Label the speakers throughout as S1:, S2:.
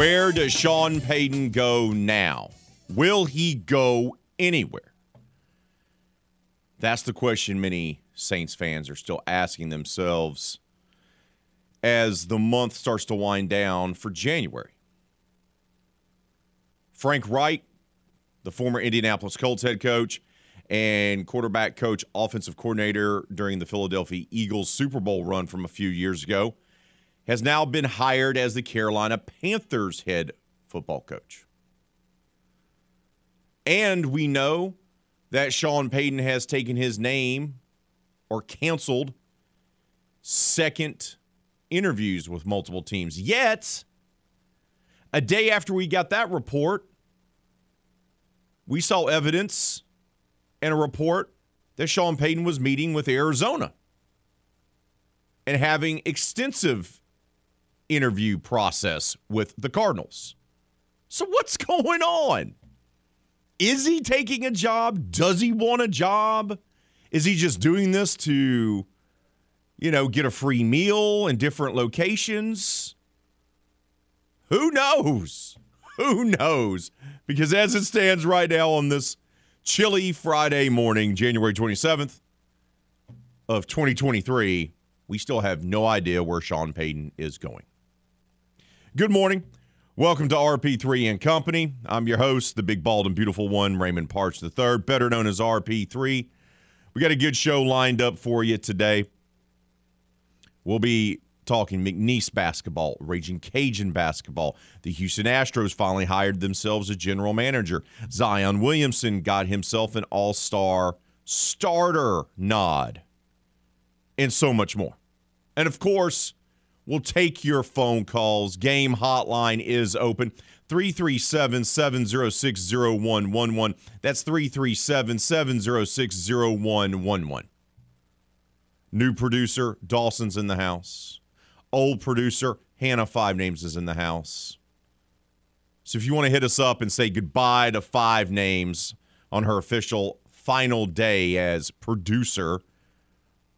S1: Where does Sean Payton go now? Will he go anywhere? That's the question many Saints fans are still asking themselves as the month starts to wind down for January. Frank Reich, the former Indianapolis Colts head coach and quarterback coach, offensive coordinator during the Philadelphia Eagles Super Bowl run from a few years ago, has now been hired as the Carolina Panthers head football coach. And we know that Sean Payton has taken his name or canceled second interviews with multiple teams. Yet, a day after we got that report, we saw evidence and a report that Sean Payton was meeting with Arizona and having extensive interview process with the Cardinals. So, what's going on? Is he taking a job? Does he want a job? Is he just doing this to, you know, get a free meal in different locations? Who knows? Who knows? Because as it stands right now on this chilly Friday morning, January 27th of 2023, we still have no idea where Sean Payton is going. Good morning. Welcome to RP3 and Company. I'm your host, the big, bald, and beautiful one, Raymond Parks III, better known as RP3. We got a good show lined up for you today. We'll be talking McNeese basketball, Raging Cajun basketball. The Houston Astros finally hired themselves a general manager. Zion Williamson got himself an all star starter nod, and so much more. And of course, We'll take your phone calls. Game hotline is open. 337 706 0111. That's 337 706 0111. New producer, Dawson's in the house. Old producer, Hannah Five Names is in the house. So if you want to hit us up and say goodbye to Five Names on her official final day as producer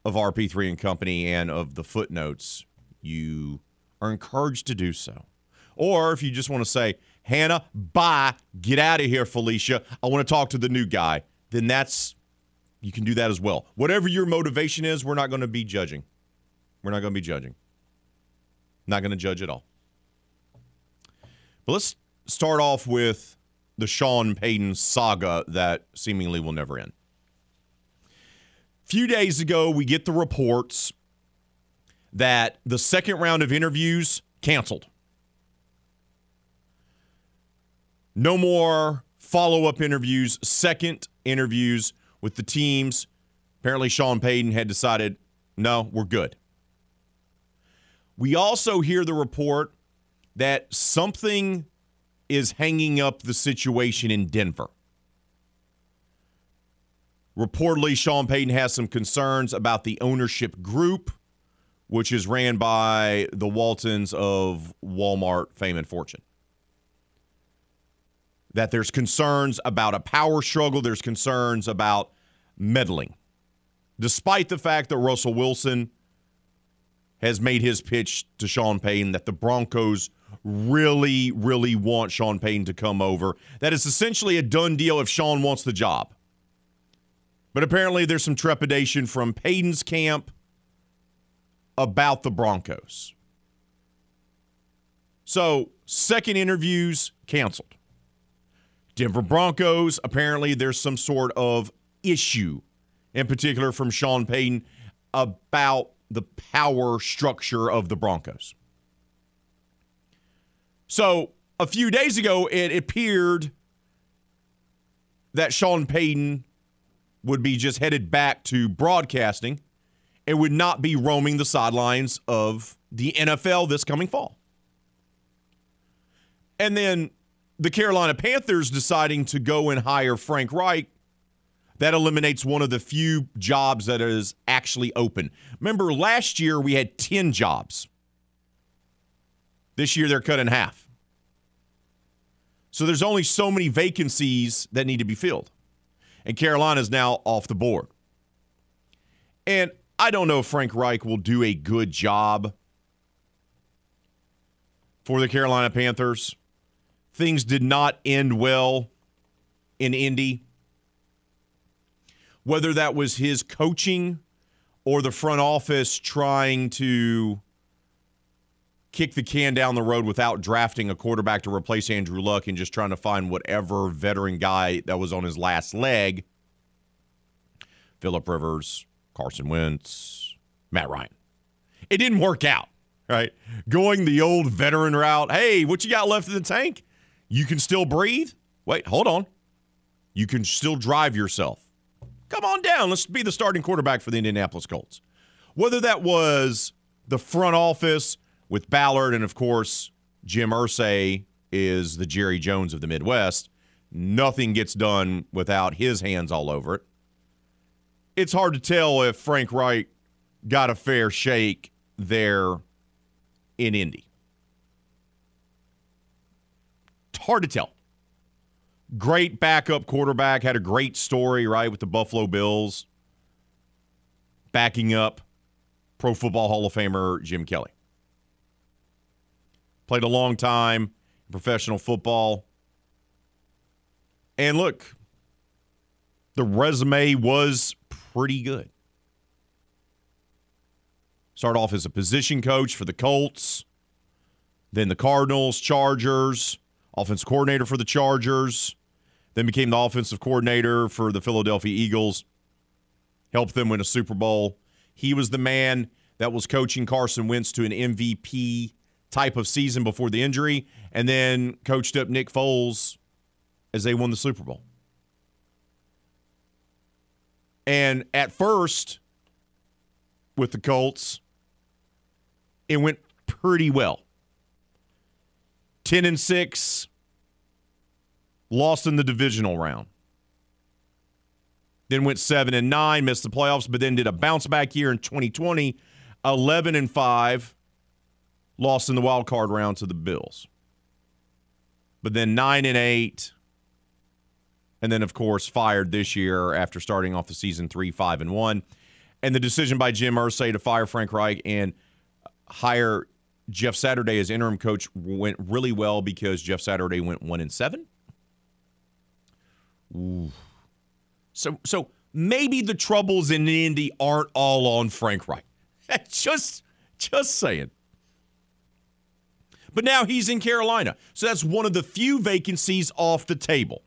S1: of RP3 and Company and of the footnotes, you are encouraged to do so. Or if you just want to say, Hannah, bye, get out of here, Felicia. I want to talk to the new guy, then that's, you can do that as well. Whatever your motivation is, we're not going to be judging. We're not going to be judging. Not going to judge at all. But let's start off with the Sean Payton saga that seemingly will never end. A few days ago, we get the reports that the second round of interviews canceled. No more follow up interviews, second interviews with the teams. Apparently, Sean Payton had decided, no, we're good. We also hear the report that something is hanging up the situation in Denver. Reportedly, Sean Payton has some concerns about the ownership group which is ran by the Waltons of Walmart fame and fortune. That there's concerns about a power struggle, there's concerns about meddling. Despite the fact that Russell Wilson has made his pitch to Sean Payton that the Broncos really, really want Sean Payton to come over. That is essentially a done deal if Sean wants the job. But apparently, there's some trepidation from Payton's camp about the Broncos. So, second interviews canceled. Denver Broncos, apparently there's some sort of issue, in particular from Sean Payton, about the power structure of the Broncos. So a few days ago, it appeared that Sean Payton would be just headed back to broadcasting and would not be roaming the sidelines of the NFL this coming fall. And then the Carolina Panthers deciding to go and hire Frank Reich, that eliminates one of the few jobs that is actually open. Remember, last year we had 10 jobs. This year they're cut in half. So there's only so many vacancies that need to be filled. And Carolina is now off the board. And I don't know if Frank Reich will do a good job for the Carolina Panthers. Things did not end well in Indy. Whether that was his coaching or the front office trying to kick the can down the road without drafting a quarterback to replace Andrew Luck and just trying to find whatever veteran guy that was on his last leg. Philip Rivers, Carson Wentz, Matt Ryan. It didn't work out, right? Going the old veteran route. Hey, what you got left in the tank? You can still breathe? Wait, hold on. You can still drive yourself. Come on down. Let's be the starting quarterback for the Indianapolis Colts. Whether that was the front office with Ballard and, of course, Jim Irsay is the Jerry Jones of the Midwest, nothing gets done without his hands all over it. It's hard to tell if Frank Reich got a fair shake there in Indy. It's hard to tell. Great backup quarterback, had a great story, right, with the Buffalo Bills, backing up Pro Football Hall of Famer Jim Kelly. Played a long time in professional football. And look, the resume was pretty good. Started off as a position coach for the Colts, then the Cardinals, Chargers, offensive coordinator for the Chargers, then became the offensive coordinator for the Philadelphia Eagles, helped them win a Super Bowl. He was the man that was coaching Carson Wentz to an MVP type of season before the injury, and then coached up Nick Foles as they won the Super Bowl. And at first, with the Colts, it went pretty well. 10 and 6, lost in the divisional round. Then went 7 and 9, missed the playoffs, but then did a bounce back year in 2020, 11 and 5, lost in the wild card round to the Bills. But then 9 and 8, and then of course fired this year after starting off the season 3 5 and 1. And the decision by Jim Irsay to fire Frank Reich and hire Jeff Saturday as interim coach went really well because Jeff Saturday went one and seven. Ooh. So so maybe the troubles in Indy aren't all on Frank Reich. just just saying. But now he's in Carolina. So that's one of the few vacancies off the table.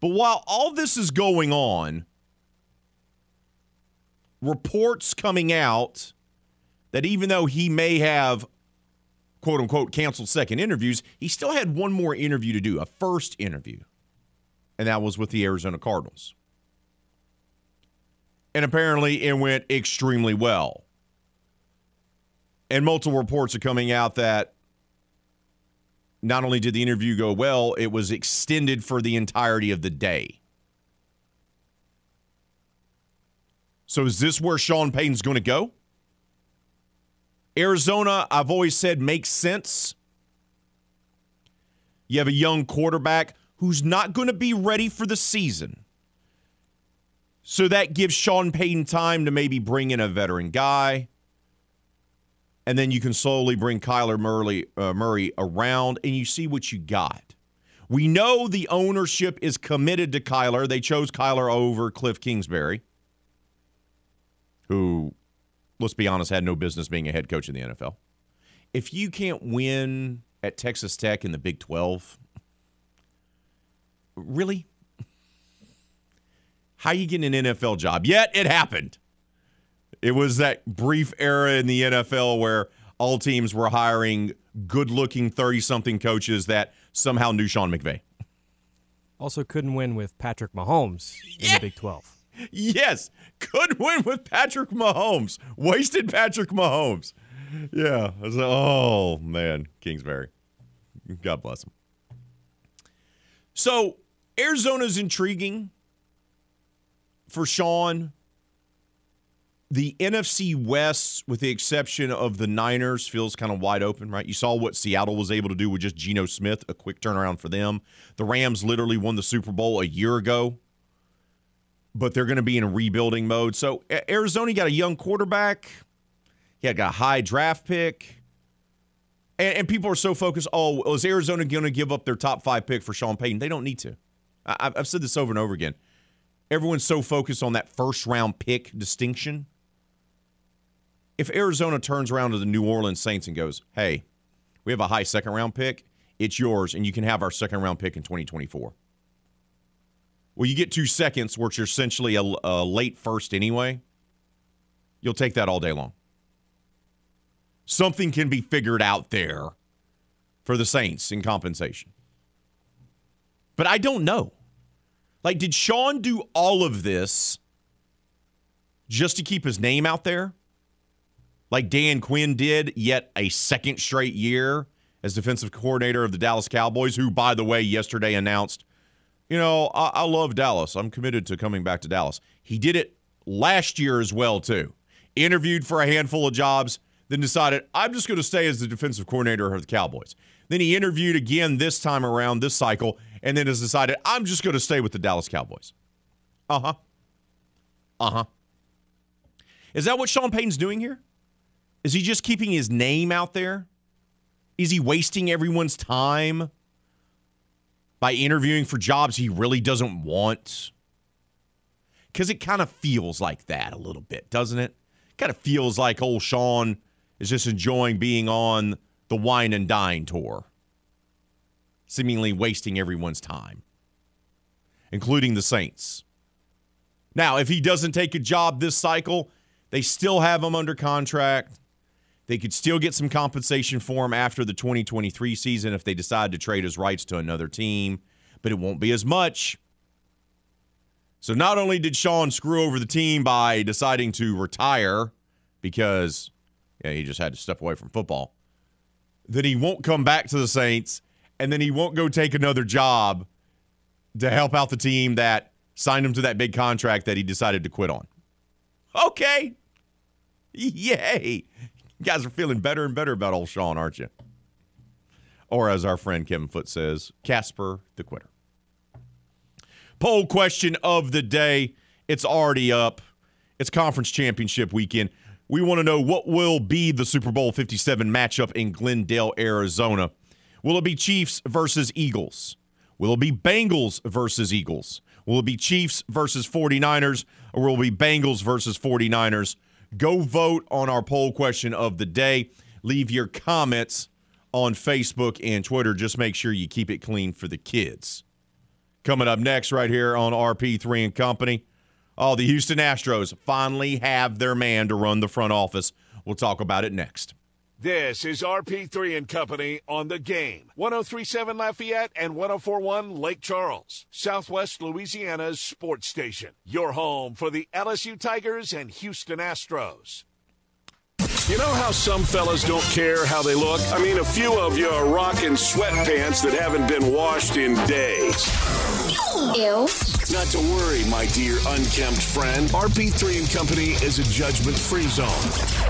S1: But while all this is going on, reports coming out that even though he may have quote unquote canceled second interviews, he still had one more interview to do, a first interview. And that was with the Arizona Cardinals. And apparently it went extremely well. And multiple reports are coming out that not only did the interview go well, it was extended for the entirety of the day. So is this where Sean Payton's going to go? Arizona, I've always said, makes sense. You have a young quarterback who's not going to be ready for the season. So that gives Sean Payton time to maybe bring in a veteran guy. And then you can slowly bring Kyler Murray, uh, Murray around and you see what you got. We know the ownership is committed to Kyler. They chose Kyler over Cliff Kingsbury, who let's be honest, had no business being a head coach in the NFL. If you can't win at Texas Tech in the Big 12, really? How are you getting an NFL job? Yet it happened. It was that brief era in the NFL where all teams were hiring good-looking 30-something coaches that somehow knew Sean McVay.
S2: Also couldn't win with Patrick Mahomes in the Big 12.
S1: Yes, could win with Patrick Mahomes. Wasted Patrick Mahomes. Yeah. I was like, oh man, Kingsbury. God bless him. So Arizona's intriguing for Sean. The NFC West, with the exception of the Niners, feels kind of wide open, right? You saw what Seattle was able to do with just Geno Smith, a quick turnaround for them. The Rams literally won the Super Bowl a year ago but they're going to be in rebuilding mode. So Arizona got a young quarterback. He got a high draft pick. And, and people are so focused. Oh, is Arizona going to give up their top five pick for Sean Payton? They don't need to. I, I've said this over and over again. Everyone's so focused on that first round pick distinction. If Arizona turns around to the New Orleans Saints and goes, hey, we have a high second round pick, it's yours, and you can have our second round pick in 2024 well, you get two seconds, which are essentially a, a late first anyway, you'll take that all day long. Something can be figured out there for the Saints in compensation. But I don't know. Like, did Sean do all of this just to keep his name out there? Like Dan Quinn did, yet a second straight year as defensive coordinator of the Dallas Cowboys, who, by the way, yesterday announced you know, I, I love Dallas. I'm committed to coming back to Dallas. He did it last year as well, too. Interviewed for a handful of jobs, then decided, I'm just going to stay as the defensive coordinator of the Cowboys. Then he interviewed again this time around, this cycle, and then has decided, I'm just going to stay with the Dallas Cowboys. Uh huh. Uh huh. Is that what Sean Payton's doing here? Is he just keeping his name out there? Is he wasting everyone's time? by interviewing for jobs he really doesn't want? Because it kind of feels like that a little bit, doesn't it? Kind of feels like old Sean is just enjoying being on the wine and dine tour, seemingly wasting everyone's time, including the Saints. Now, if he doesn't take a job this cycle, they still have him under contract. They could still get some compensation for him after the 2023 season if they decide to trade his rights to another team, but it won't be as much. So not only did Sean screw over the team by deciding to retire because yeah, he just had to step away from football, then he won't come back to the Saints and then he won't go take another job to help out the team that signed him to that big contract that he decided to quit on. Okay. Yay. You guys are feeling better and better about old Sean, aren't you? Or as our friend Kevin Foote says, Casper the Quitter. Poll question of the day. It's already up. It's conference championship weekend. We want to know what will be the Super Bowl 57 matchup in Glendale, Arizona. Will it be Chiefs versus Eagles? Will it be Bengals versus Eagles? Will it be Chiefs versus 49ers? Or will it be Bengals versus 49ers? Go vote on our poll question of the day. Leave your comments on Facebook and Twitter. Just make sure you keep it clean for the kids. Coming up next, right here on RP3 and Company. Oh, the Houston Astros finally have their man to run the front office. We'll talk about it next.
S3: This is RP3 and Company on the game. 1037 Lafayette and 1041 Lake Charles, Southwest Louisiana's sports station. Your home for the LSU Tigers and Houston Astros.
S4: You know how some fellas don't care how they look? I mean, a few of you are rocking sweatpants that haven't been washed in days.
S5: Ew.
S4: Not to worry, my dear unkempt friend. RP3 and Company is a judgment-free zone.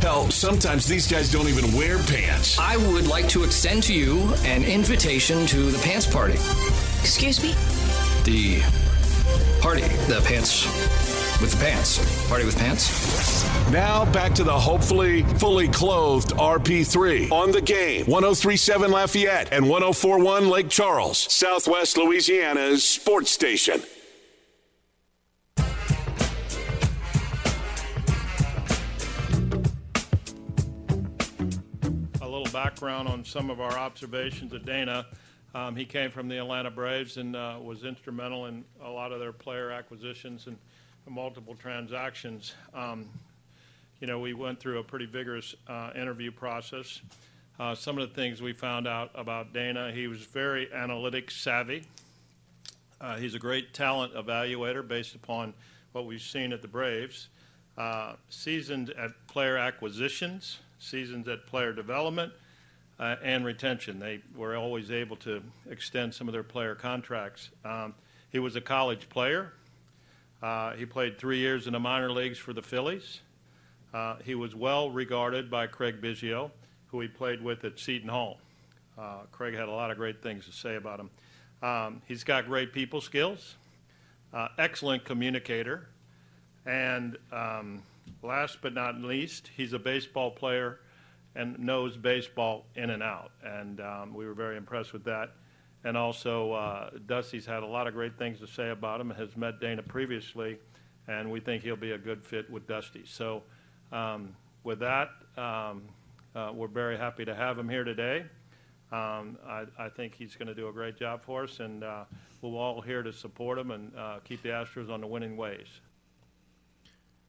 S4: Hell, sometimes these guys don't even wear pants.
S6: I would like to extend to you an invitation to the pants party.
S5: Excuse me?
S6: The party, the pants with the pants. Party with pants.
S4: Now back to the hopefully fully clothed RP3 on the game. 1037 Lafayette and 1041 Lake Charles, Southwest Louisiana's sports station.
S7: Background on some of our observations of Dana. Um, he came from the Atlanta Braves and uh, was instrumental in a lot of their player acquisitions and multiple transactions. Um, you know, we went through a pretty vigorous uh, interview process. Uh, some of the things we found out about Dana, he was very analytic savvy. Uh, he's a great talent evaluator based upon what we've seen at the Braves. Uh, seasoned at player acquisitions, seasoned at player development, uh, and retention. They were always able to extend some of their player contracts. Um, he was a college player. Uh, he played three years in the minor leagues for the Phillies. Uh, he was well regarded by Craig Biggio, who he played with at Seton Hall. Uh, Craig had a lot of great things to say about him. Um, he's got great people skills, uh, excellent communicator, and um, last but not least, he's a baseball player and knows baseball in and out. And um, we were very impressed with that. And also, uh, Dusty's had a lot of great things to say about him, has met Dana previously, and we think he'll be a good fit with Dusty. So, um, with that, um, uh, we're very happy to have him here today. Um, I, I, think he's going to do a great job for us, and uh, we're all here to support him and uh, keep the Astros on the winning ways.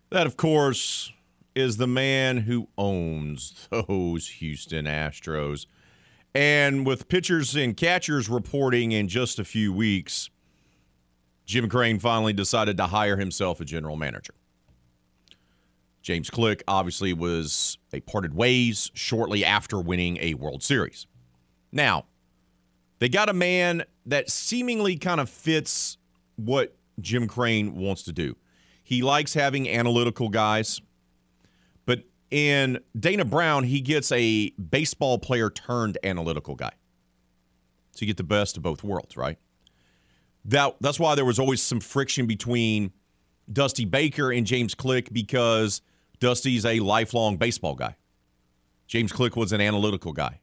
S1: That, of course, is the man who owns those Houston Astros. And with pitchers and catchers reporting in just a few weeks, Jim Crane finally decided to hire himself a general manager. James Click obviously was they parted ways shortly after winning a World Series. Now, they got a man that seemingly kind of fits what Jim Crane wants to do. He likes having analytical guys, in Dana Brown, he gets a baseball player turned analytical guy. So you get the best of both worlds, right? That that's why there was always some friction between Dusty Baker and James Click because Dusty's a lifelong baseball guy. James Click was an analytical guy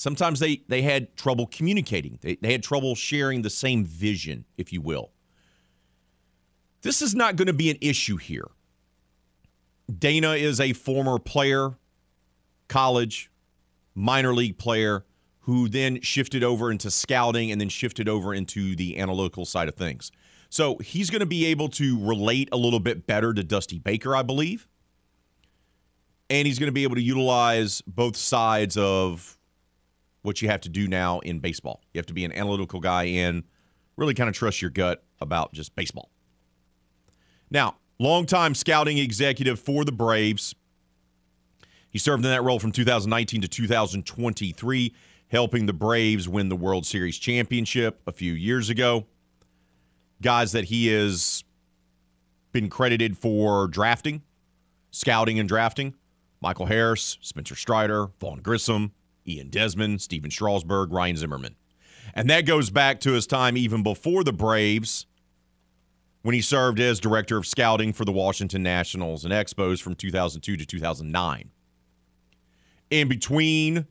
S1: sometimes they, they had trouble communicating. They, they had trouble sharing the same vision, if you will. This is not going to be an issue here. Dana is a former player, college, minor league player, who then shifted over into scouting and then shifted over into the analytical side of things. So he's going to be able to relate a little bit better to Dusty Baker, I believe. And he's going to be able to utilize both sides of what you have to do now in baseball. You have to be an analytical guy and really kind of trust your gut about just baseball. Now, longtime scouting executive for the Braves. He served in that role from 2019 to 2023, helping the Braves win the World Series championship a few years ago. Guys that he has been credited for drafting, scouting and drafting Michael Harris, Spencer Strider, Vaughn Grissom, Ian Desmond, Stephen Strasburg, Ryan Zimmerman. And that goes back to his time even before the Braves when he served as director of scouting for the Washington Nationals and Expos from 2002 to 2009. In between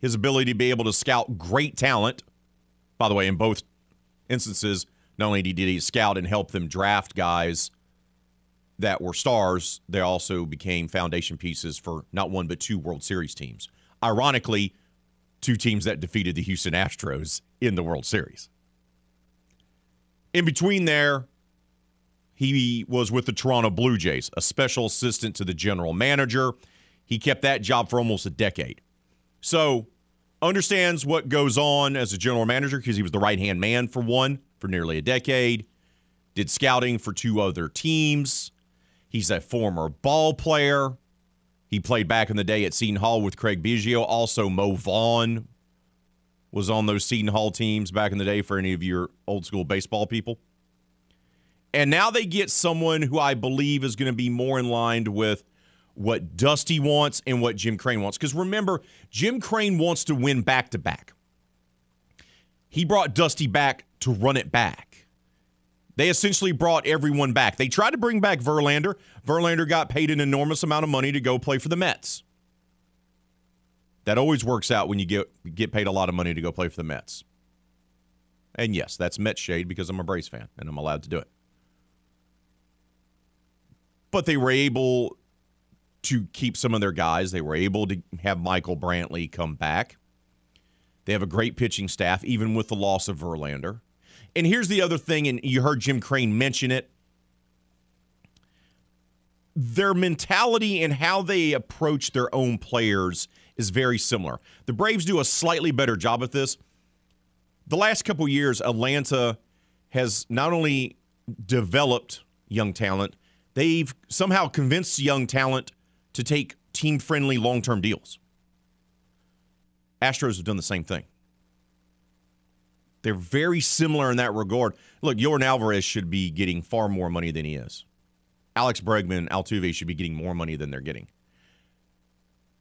S1: his ability to be able to scout great talent, by the way, in both instances, not only did he scout and help them draft guys that were stars, they also became foundation pieces for not one but two World Series teams ironically, two teams that defeated the Houston Astros in the World Series. In between there, he was with the Toronto Blue Jays, a special assistant to the general manager. He kept that job for almost a decade. So, understands what goes on as a general manager because he was the right hand man for one for nearly a decade, did scouting for two other teams. He's a former ball player. He played back in the day at Seton Hall with Craig Biggio. Also, Mo Vaughn was on those Seton Hall teams back in the day for any of your old school baseball people. And now they get someone who I believe is going to be more in line with what Dusty wants and what Jim Crane wants. Because remember, Jim Crane wants to win back to back. He brought Dusty back to run it back. They essentially brought everyone back. They tried to bring back Verlander. Verlander got paid an enormous amount of money to go play for the Mets. That always works out when you get get paid a lot of money to go play for the Mets. And yes, that's Mets shade because I'm a Braves fan and I'm allowed to do it. But they were able to keep some of their guys. They were able to have Michael Brantley come back. They have a great pitching staff, even with the loss of Verlander. And here's the other thing, and you heard Jim Crane mention it. Their mentality and how they approach their own players is very similar. The Braves do a slightly better job at this. The last couple years, Atlanta has not only developed young talent, they've somehow convinced young talent to take team friendly long term deals. Astros have done the same thing. They're very similar in that regard. Look, Yordan Alvarez should be getting far more money than he is. Alex Bregman, Altuve should be getting more money than they're getting.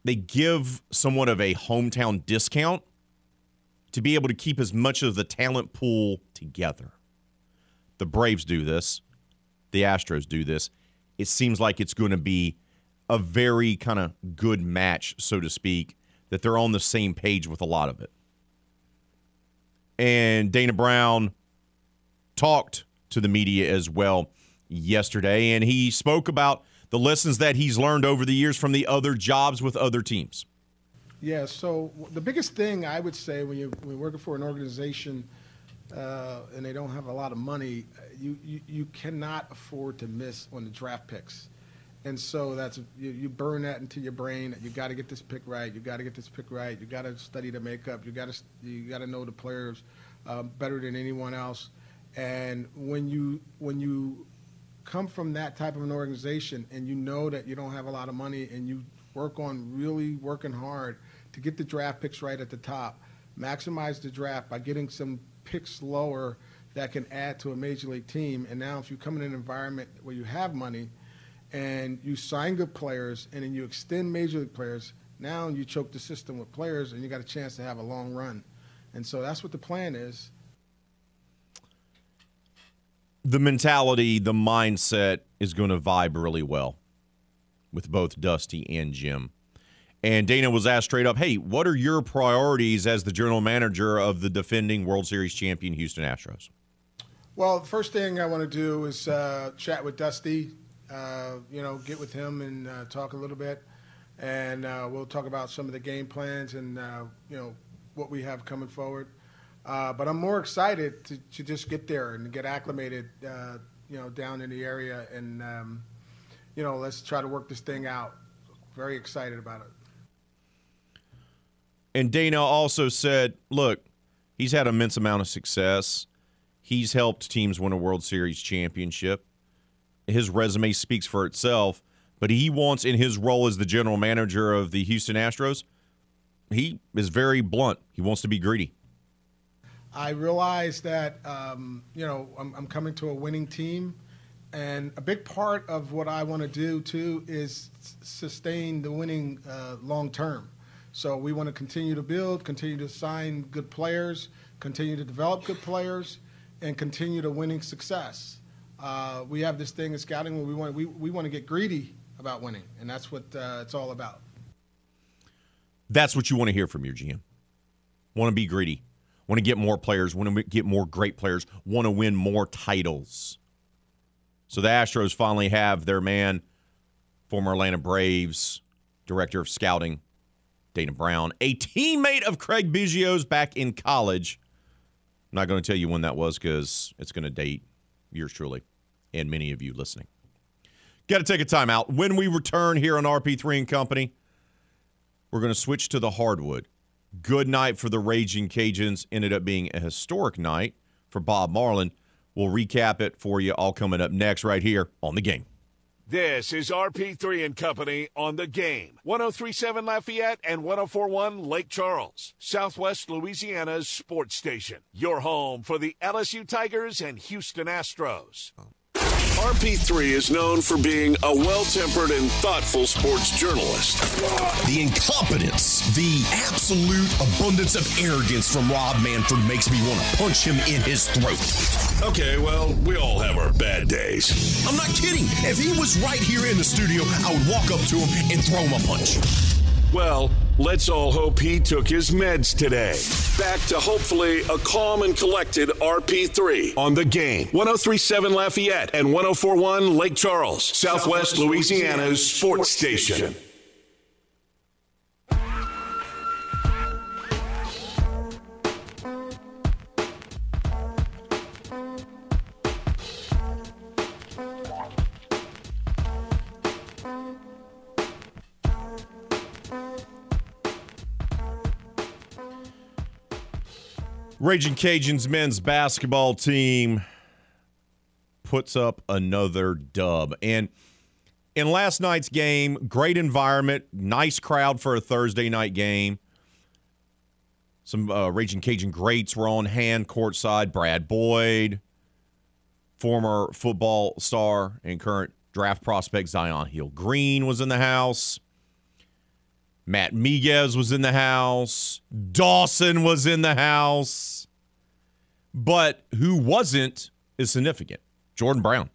S1: They give somewhat of a hometown discount to be able to keep as much of the talent pool together. The Braves do this. The Astros do this. It seems like it's going to be a very kind of good match, so to speak, that they're on the same page with a lot of it. And Dana Brown talked to the media as well yesterday, and he spoke about the lessons that he's learned over the years from the other jobs with other teams.
S8: Yeah, so the biggest thing I would say when, you, when you're working for an organization uh, and they don't have a lot of money, you, you, you cannot afford to miss on the draft picks. And so that's you, you burn that into your brain. You got to get this pick right. You got to get this pick right. You got to study the makeup. You got to you got to know the players um, better than anyone else. And when you when you come from that type of an organization and you know that you don't have a lot of money and you work on really working hard to get the draft picks right at the top, maximize the draft by getting some picks lower that can add to a major league team. And now if you come in an environment where you have money and you sign good players and then you extend major league players, now you choke the system with players and you got a chance to have a long run. And so that's what the plan is.
S1: The mentality, the mindset is going to vibe really well with both Dusty and Jim. And Dana was asked straight up, hey, what are your priorities as the general manager of the defending World Series champion Houston Astros?
S8: Well, the first thing I want to do is uh, chat with Dusty, uh, you know, get with him and uh, talk a little bit. And uh, we'll talk about some of the game plans and, uh, you know, what we have coming forward. Uh, but I'm more excited to, to just get there and get acclimated, you know, down in the area. And, um, you know, let's try to work this thing out. Very excited about it.
S1: And Dana also said, look, he's had immense amount of success. He's helped teams win a World Series championship his resume speaks for itself. But he wants, in his role as the general manager of the Houston Astros, he is very blunt. He wants to be greedy.
S8: I realize that um, you know I'm, I'm, coming to a winning team, and a big part of what I want to do too is sustain the winning uh, long term. So we want to continue to build, continue to sign good players, continue to develop good players, and continue to winning success uh, we have this thing in scouting where we want we, we want to get greedy about winning, and that's what uh, it's all about.
S1: That's what you want to hear from your GM. Want to be greedy. Want to get more players. Want to get more great players. Want to win more titles. So the Astros finally have their man, former Atlanta Braves director of scouting, Dana Brown, a teammate of Craig Biggio's back in college. I'm not going to tell you when that was because it's going to date yours truly, and many of you listening. Got to take a timeout. When we return here on RP3 and Company, we're going to switch to the hardwood. Good night for the Raging Cajuns. Ended up being a historic night for Bob Marlin. We'll recap it for you all coming up next, right here on the game.
S3: This is RP3 and Company on the game. 1037 Lafayette and 1041 Lake Charles, Southwest Louisiana's sports station. Your home for the LSU Tigers and Houston Astros.
S4: RP3 is known for being a well tempered and thoughtful sports journalist.
S9: The incompetence, the absolute abundance of arrogance from Rob Manfred makes me want to punch him in his throat.
S4: Okay, well, we all have our bad days.
S9: I'm not kidding. If he was right here in the studio, I would walk up to him and throw him a punch.
S4: Well, let's all hope he took his meds today. Back to hopefully a calm and collected RP3 on the game. 1037 Lafayette and 1041 Lake Charles, Southwest Louisiana's sports station.
S1: Raging Cajuns men's basketball team puts up another dub. And in last night's game, great environment, nice crowd for a Thursday night game. Some uh, Raging Cajun greats were on hand courtside. Brad Boyd, former football star and current draft prospect Zion Hill Green was in the house. Matt Miguez was in the house. Dawson was in the house. But who wasn't is significant. Jordan Brown,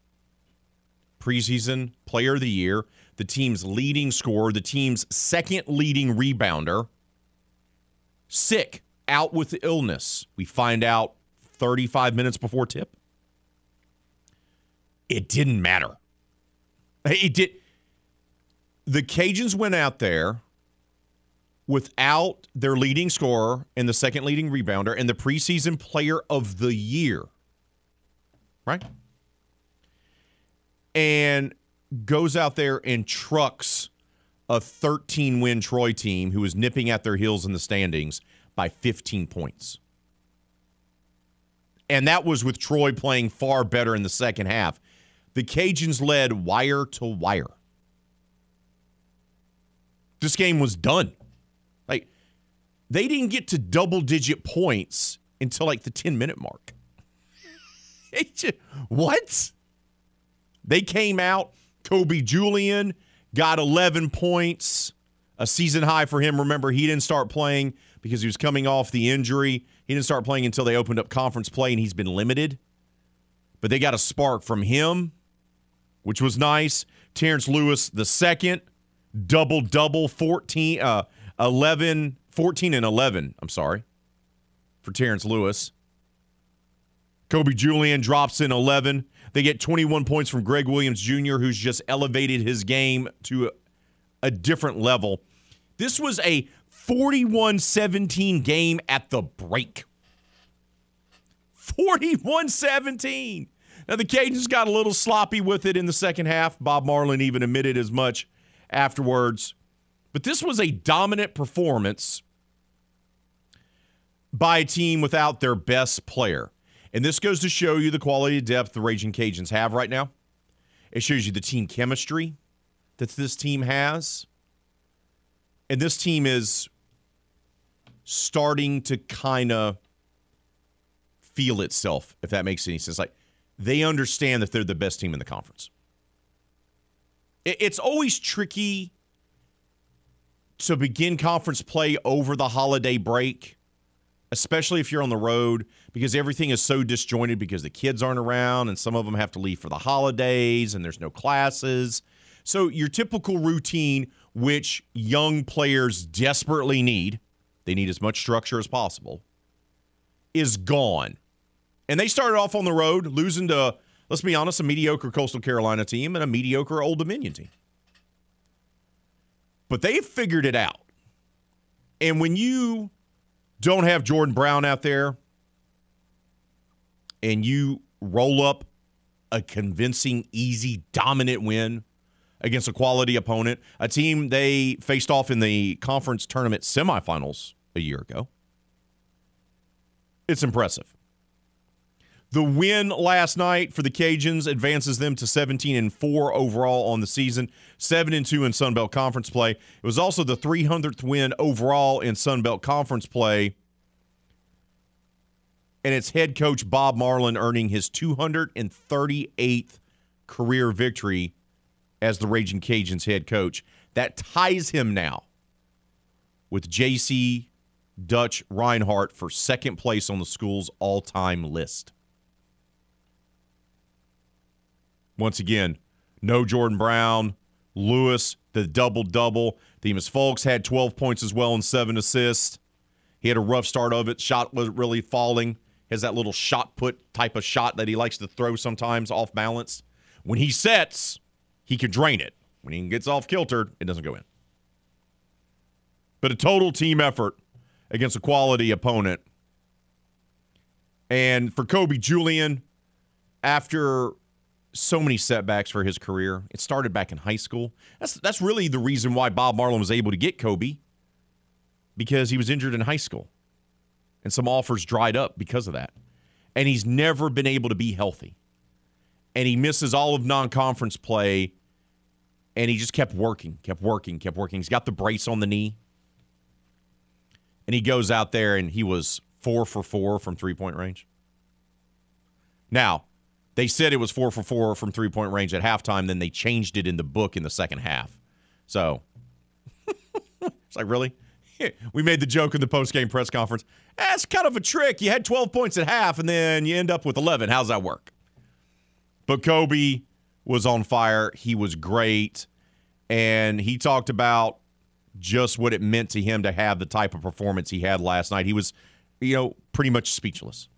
S1: preseason player of the year, the team's leading scorer, the team's second leading rebounder, sick, out with illness. We find out 35 minutes before tip. It didn't matter. It did. The Cajuns went out there without their leading scorer and the second leading rebounder and the preseason player of the year. Right? And goes out there and trucks a 13 win Troy team who was nipping at their heels in the standings by 15 points. And that was with Troy playing far better in the second half. The Cajuns led wire to wire. This game was done. They didn't get to double digit points until like the 10 minute mark. what? They came out. Kobe Julian got 11 points, a season high for him. Remember, he didn't start playing because he was coming off the injury. He didn't start playing until they opened up conference play, and he's been limited. But they got a spark from him, which was nice. Terrence Lewis, the second, double double, 14, uh, 11, 14 and 11. I'm sorry, for Terrence Lewis. Kobe Julian drops in 11. They get 21 points from Greg Williams Jr., who's just elevated his game to a, a different level. This was a 41 17 game at the break. 41 17. Now, the Cajuns got a little sloppy with it in the second half. Bob Marlin even admitted as much afterwards. But this was a dominant performance by a team without their best player. And this goes to show you the quality of depth the Raging Cajuns have right now. It shows you the team chemistry that this team has. And this team is starting to kind of feel itself, if that makes any sense. Like they understand that they're the best team in the conference. It's always tricky to begin conference play over the holiday break especially if you're on the road, because everything is so disjointed because the kids aren't around and some of them have to leave for the holidays and there's no classes. So, your typical routine, which young players desperately need, they need as much structure as possible, is gone. And they started off on the road losing to, let's be honest, a mediocre Coastal Carolina team and a mediocre Old Dominion team. But they've figured it out. And when you don't have Jordan Brown out there and you roll up a convincing, easy, dominant win against a quality opponent, a team they faced off in the conference tournament semifinals a year ago, it's impressive. The win last night for the Cajuns advances them to 17 and 4 overall on the season, 7 and 2 in Sun Belt Conference play. It was also the 300th win overall in Sun Belt Conference play. And it's head coach Bob Marlin earning his 238th career victory as the Raging Cajuns head coach. That ties him now with JC Dutch Reinhardt for second place on the school's all time list. Once again, no Jordan Brown, Lewis, the double double. Themus Fulks had 12 points as well and seven assists. He had a rough start of it. Shot was really falling. Has that little shot put type of shot that he likes to throw sometimes off balance. When he sets, he can drain it. When he gets off kilter, it doesn't go in. But a total team effort against a quality opponent. And for Kobe Julian, after so many setbacks for his career. It started back in high school. That's that's really the reason why Bob Marlin was able to get Kobe because he was injured in high school. and some offers dried up because of that. And he's never been able to be healthy. And he misses all of non conference play. And he just kept working, kept working, kept working. He's got the brace on the knee. And he goes out there and he was four for four from three point range. Now, they said it was four for four from three point range at halftime. Then they changed it in the book in the second half. So it's like, really? We made the joke in the post game press conference. That's kind of a trick. You had 12 points at half, and then you end up with 11. How's that work? But Kobe was on fire. He was great. And he talked about just what it meant to him to have the type of performance he had last night. He was, you know, pretty much speechless.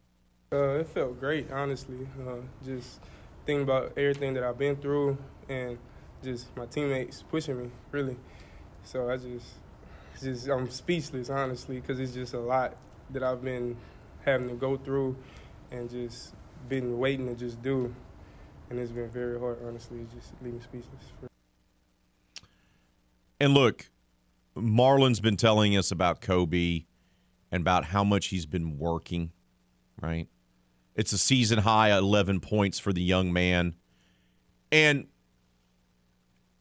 S10: Uh, it felt great, honestly. Uh, just thinking about everything that I've been through and just my teammates pushing me, really. So I just, just I'm speechless, honestly, because it's just a lot that I've been having to go through and just been waiting to just do. And it's been very hard, honestly, just leaving speechless.
S1: And look, Marlin's been telling us about Kobe and about how much he's been working, right? It's a season high 11 points for the young man. And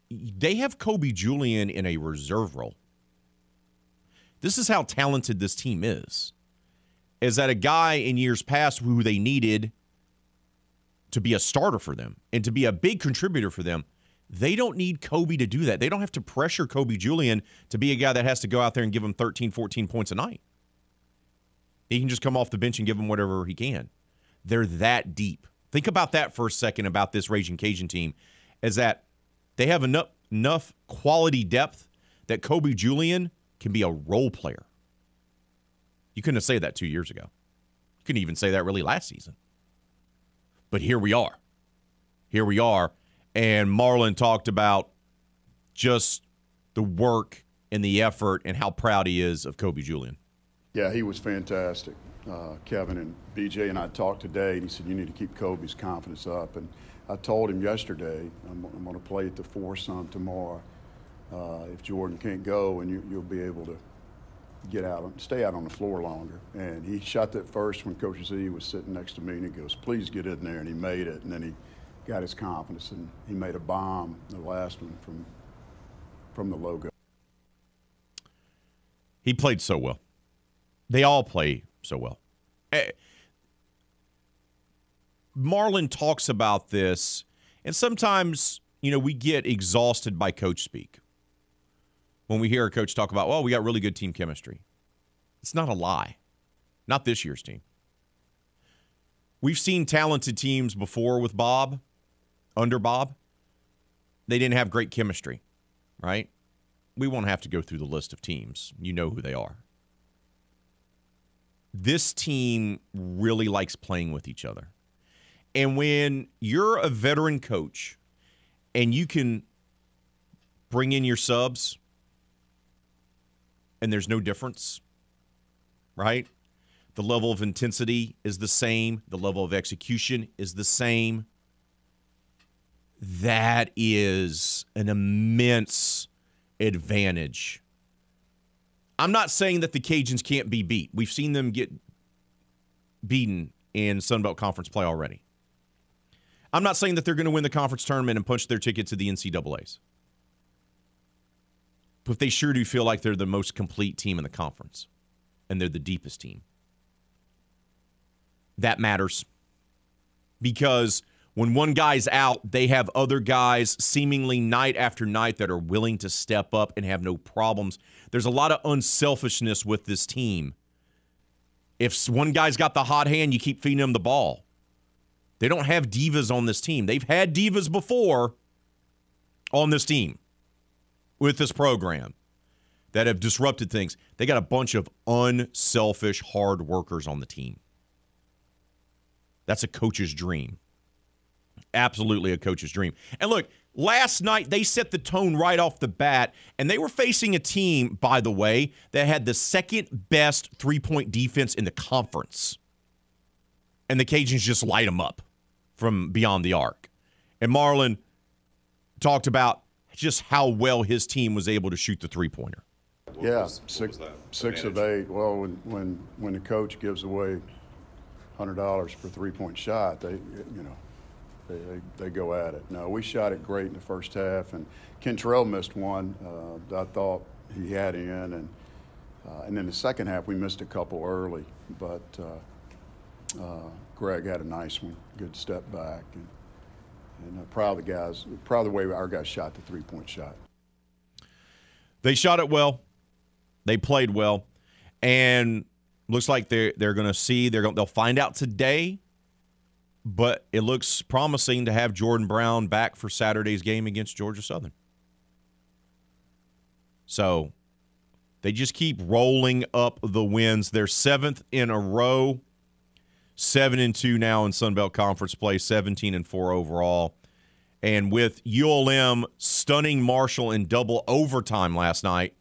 S1: they have Kobe Julian in a reserve role. This is how talented this team is. Is that a guy in years past who they needed to be a starter for them and to be a big contributor for them? They don't need Kobe to do that. They don't have to pressure Kobe Julian to be a guy that has to go out there and give them 13, 14 points a night. He can just come off the bench and give them whatever he can. They're that deep. Think about that for a second about this Raging Cajun team, is that they have enough enough quality depth that Kobe Julian can be a role player. You couldn't have said that two years ago. You couldn't even say that really last season. But here we are. Here we are. And Marlin talked about just the work and the effort and how proud he is of Kobe Julian.
S11: Yeah, he was fantastic. Uh, Kevin and BJ and I talked today, and he said, You need to keep Kobe's confidence up. And I told him yesterday, I'm, I'm going to play at the foursome tomorrow. Uh, if Jordan can't go, and you, will be able to get out, and stay out on the floor longer. And he shot that first when Coach Z was sitting next to me, and he goes, "Please get in there," and he made it. And then he got his confidence, and he made a bomb, the last one from from the logo.
S1: He played so well. They all play so well. Eh, Marlin talks about this, and sometimes, you know, we get exhausted by coach speak when we hear a coach talk about, well, we got really good team chemistry. It's not a lie. Not this year's team. We've seen talented teams before with Bob, under Bob. They didn't have great chemistry, right? We won't have to go through the list of teams. You know who they are. This team really likes playing with each other. And when you're a veteran coach and you can bring in your subs and there's no difference, right? The level of intensity is the same, the level of execution is the same. That is an immense advantage. I'm not saying that the Cajuns can't be beat. We've seen them get beaten in Sunbelt Conference play already. I'm not saying that they're going to win the conference tournament and punch their ticket to the NCAA's. But they sure do feel like they're the most complete team in the conference and they're the deepest team. That matters because when one guy's out, they have other guys seemingly night after night that are willing to step up and have no problems. There's a lot of unselfishness with this team. If one guy's got the hot hand, you keep feeding him the ball. They don't have divas on this team. They've had divas before on this team with this program that have disrupted things. They got a bunch of unselfish hard workers on the team. That's a coach's dream. Absolutely a coach's dream. And look, last night they set the tone right off the bat, and they were facing a team, by the way, that had the second best three point defense in the conference. And the Cajuns just light them up from beyond the arc. And Marlin talked about just how well his team was able to shoot the three pointer.
S11: Yeah,
S12: was-
S11: six, six of eight. Well, when, when, when the coach gives away hundred dollars per three-point shot, they, you know, they, they, they go at it. No, we shot it great in the first half, and Kentrell missed one. Uh, I thought he had in, and uh, and then the second half we missed a couple early, but uh, uh, Greg had a nice one, good step back, and and uh, proud of the guys, proud of the way our guys shot the three-point shot.
S1: They shot it well. They played well, and looks like they're they're going to see they're going they'll find out today. But it looks promising to have Jordan Brown back for Saturday's game against Georgia Southern. So they just keep rolling up the wins. They're seventh in a row, seven and two now in Sun Belt Conference play, seventeen and four overall. And with ULM stunning Marshall in double overtime last night,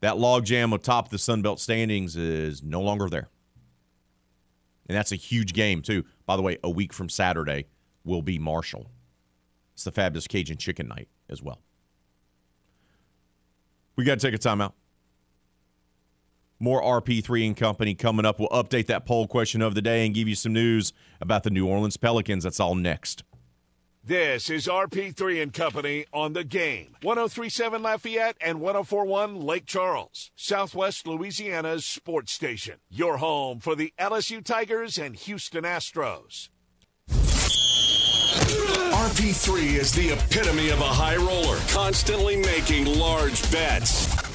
S1: that logjam atop the Sun Belt standings is no longer there. And that's a huge game, too. By the way, a week from Saturday will be Marshall. It's the Fabulous Cajun Chicken Night as well. We got to take a timeout. More RP3 and Company coming up. We'll update that poll question of the day and give you some news about the New Orleans Pelicans. That's all next.
S3: This is RP3 and Company on the game. 1037 Lafayette and 1041 Lake Charles, Southwest Louisiana's sports station. Your home for the LSU Tigers and Houston Astros.
S4: RP3 is the epitome of a high roller, constantly making large bets.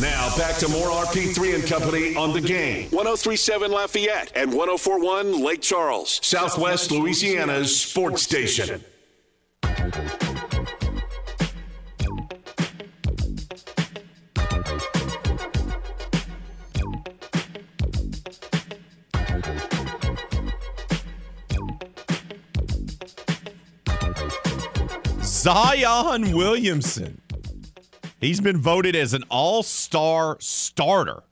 S4: Now back to more RP3 and Company on the game. 1037 Lafayette and 1041 Lake Charles, Southwest Louisiana's sports station.
S1: Zion Williamson. He's been voted as an all star starter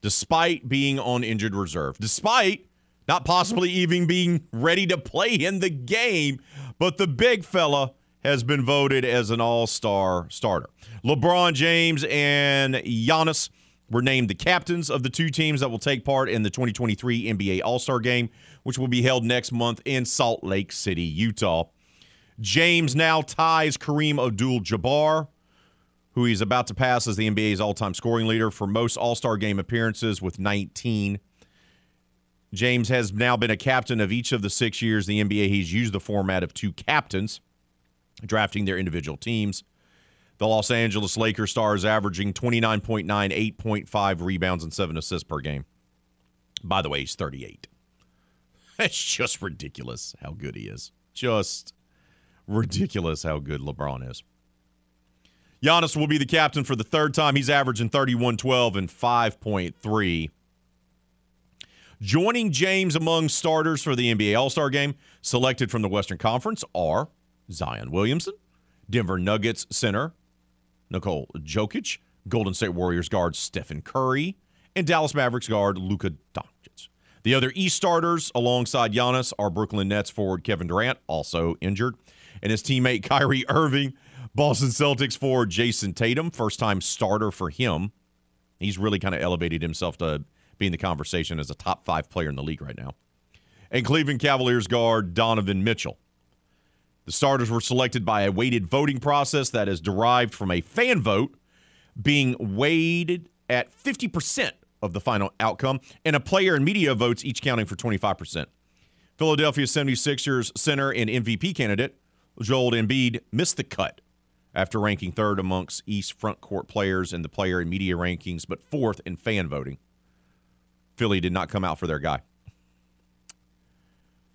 S1: despite being on injured reserve, despite not possibly even being ready to play in the game. But the big fella has been voted as an all star starter. LeBron James and Giannis were named the captains of the two teams that will take part in the 2023 NBA All Star game, which will be held next month in Salt Lake City, Utah. James now ties Kareem Abdul Jabbar, who he's about to pass as the NBA's all time scoring leader for most All Star game appearances with 19. James has now been a captain of each of the six years the NBA he's used the format of two captains, drafting their individual teams. The Los Angeles Lakers star is averaging 29.9, 8.5 rebounds, and seven assists per game. By the way, he's 38. It's just ridiculous how good he is. Just ridiculous how good LeBron is. Giannis will be the captain for the third time. He's averaging 31 12 and 5.3. Joining James among starters for the NBA All Star game, selected from the Western Conference, are Zion Williamson, Denver Nuggets center Nikola Jokic, Golden State Warriors guard Stephen Curry, and Dallas Mavericks guard Luka Doncic. The other East starters alongside Giannis are Brooklyn Nets forward Kevin Durant, also injured, and his teammate Kyrie Irving, Boston Celtics forward Jayson Tatum, first time starter for him. He's really kind of elevated himself to being the conversation as a top five player in the league right now. And Cleveland Cavaliers guard Donovan Mitchell. The starters were selected by a weighted voting process that is derived from a fan vote being weighted at 50% of the final outcome, and a player and media votes each counting for 25%. Philadelphia 76ers center and MVP candidate Joel Embiid missed the cut after ranking third amongst East front court players in the player and media rankings, but fourth in fan voting. Philly did not come out for their guy.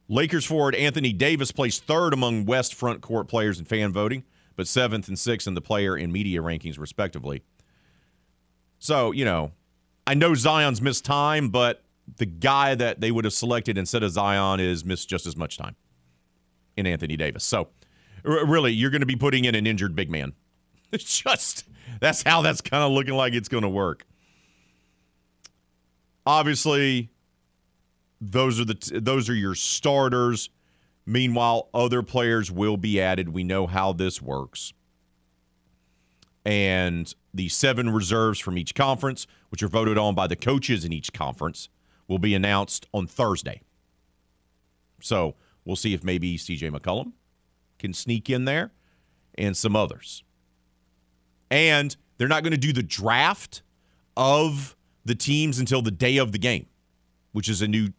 S1: Lakers forward Anthony Davis placed third among West front court players in fan voting, but seventh and sixth in the player and media rankings, respectively. So, you know, I know Zion's missed time, but the guy that they would have selected instead of Zion is missed just as much time in Anthony Davis. So, r- really, you're going to be putting in an injured big man. It's just that's how that's kind of looking like it's going to work. Obviously, those are the t- those are your starters. Meanwhile, other players will be added. We know how this works. And the seven reserves from each conference, which are voted on by the coaches in each conference, will be announced on Thursday. So we'll see if maybe CJ McCollum can sneak in there and some others. And they're not going to do the draft of the teams until the day of the game, which is a new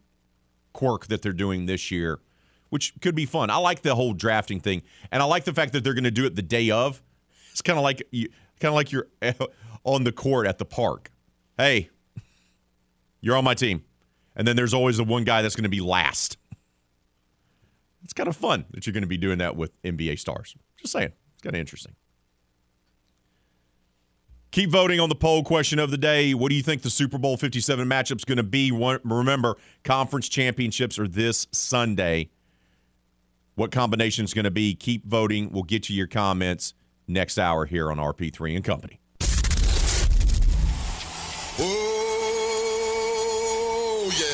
S1: quirk that they're doing this year, which could be fun. I like the whole drafting thing, and I like the fact that they're going to do it the day of. It's kind of like you, kind of like you're on the court at the park. Hey, you're on my team, and then there's always the one guy that's going to be last. It's kind of fun that you're going to be doing that with NBA stars. Just saying, it's kind of interesting. Keep voting on the poll question of the day. What do you think the Super Bowl 57 matchup is going to be? Remember, conference championships are this Sunday. What combination is going to be? Keep voting. We'll get you your comments next hour here on RP3 and Company.
S13: Oh, yeah.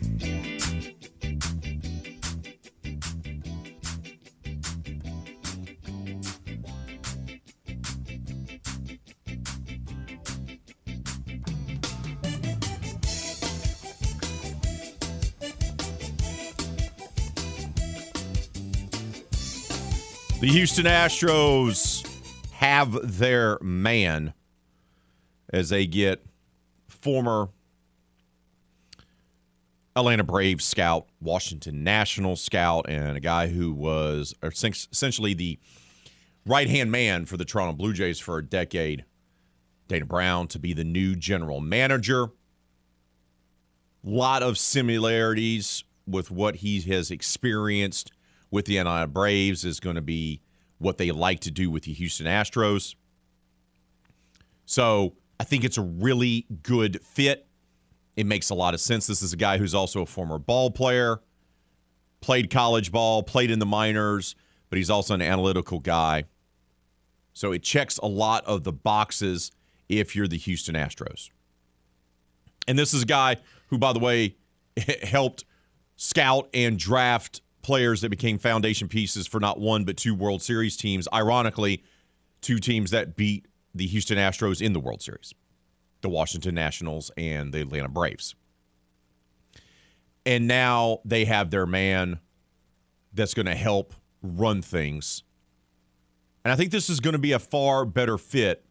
S1: The Houston Astros have their man as they get former Atlanta Braves scout, Washington National scout, and a guy who was essentially the right hand man for the Toronto Blue Jays for a decade, Dana Brown, to be the new general manager. lot of similarities with what he has experienced with the Atlanta Braves is going to be what they like to do with the Houston Astros. So I think it's a really good fit. It makes a lot of sense. This is a guy who's also a former ball player, played college ball, played in the minors, but he's also an analytical guy. So it checks a lot of the boxes if you're the Houston Astros. And this is a guy who, by the way, helped scout and draft players that became foundation pieces for not one but two World Series teams. Ironically, two teams that beat the Houston Astros in the World Series the Washington Nationals and the Atlanta Braves. And now they have their man that's going to help run things. And I think this is going to be a far better fit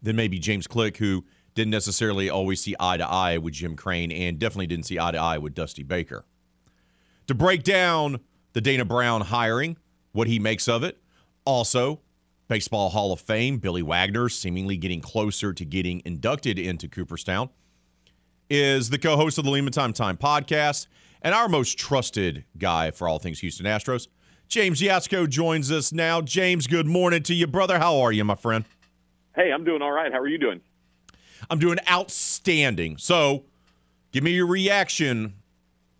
S1: than maybe James Click, who didn't necessarily always see eye to eye with Jim Crane and definitely didn't see eye to eye with Dusty Baker to break down the Dana Brown hiring, what he makes of it. Also, Baseball Hall of Fame, Billy Wagner seemingly getting closer to getting inducted into Cooperstown, is the co host of the Lima Time Time podcast and our most trusted guy for all things Houston Astros. James Yasko joins us now. James, good morning to you, brother. How are you, my friend?
S12: Hey, I'm doing all right. How are you doing?
S1: I'm doing outstanding. So, give me your reaction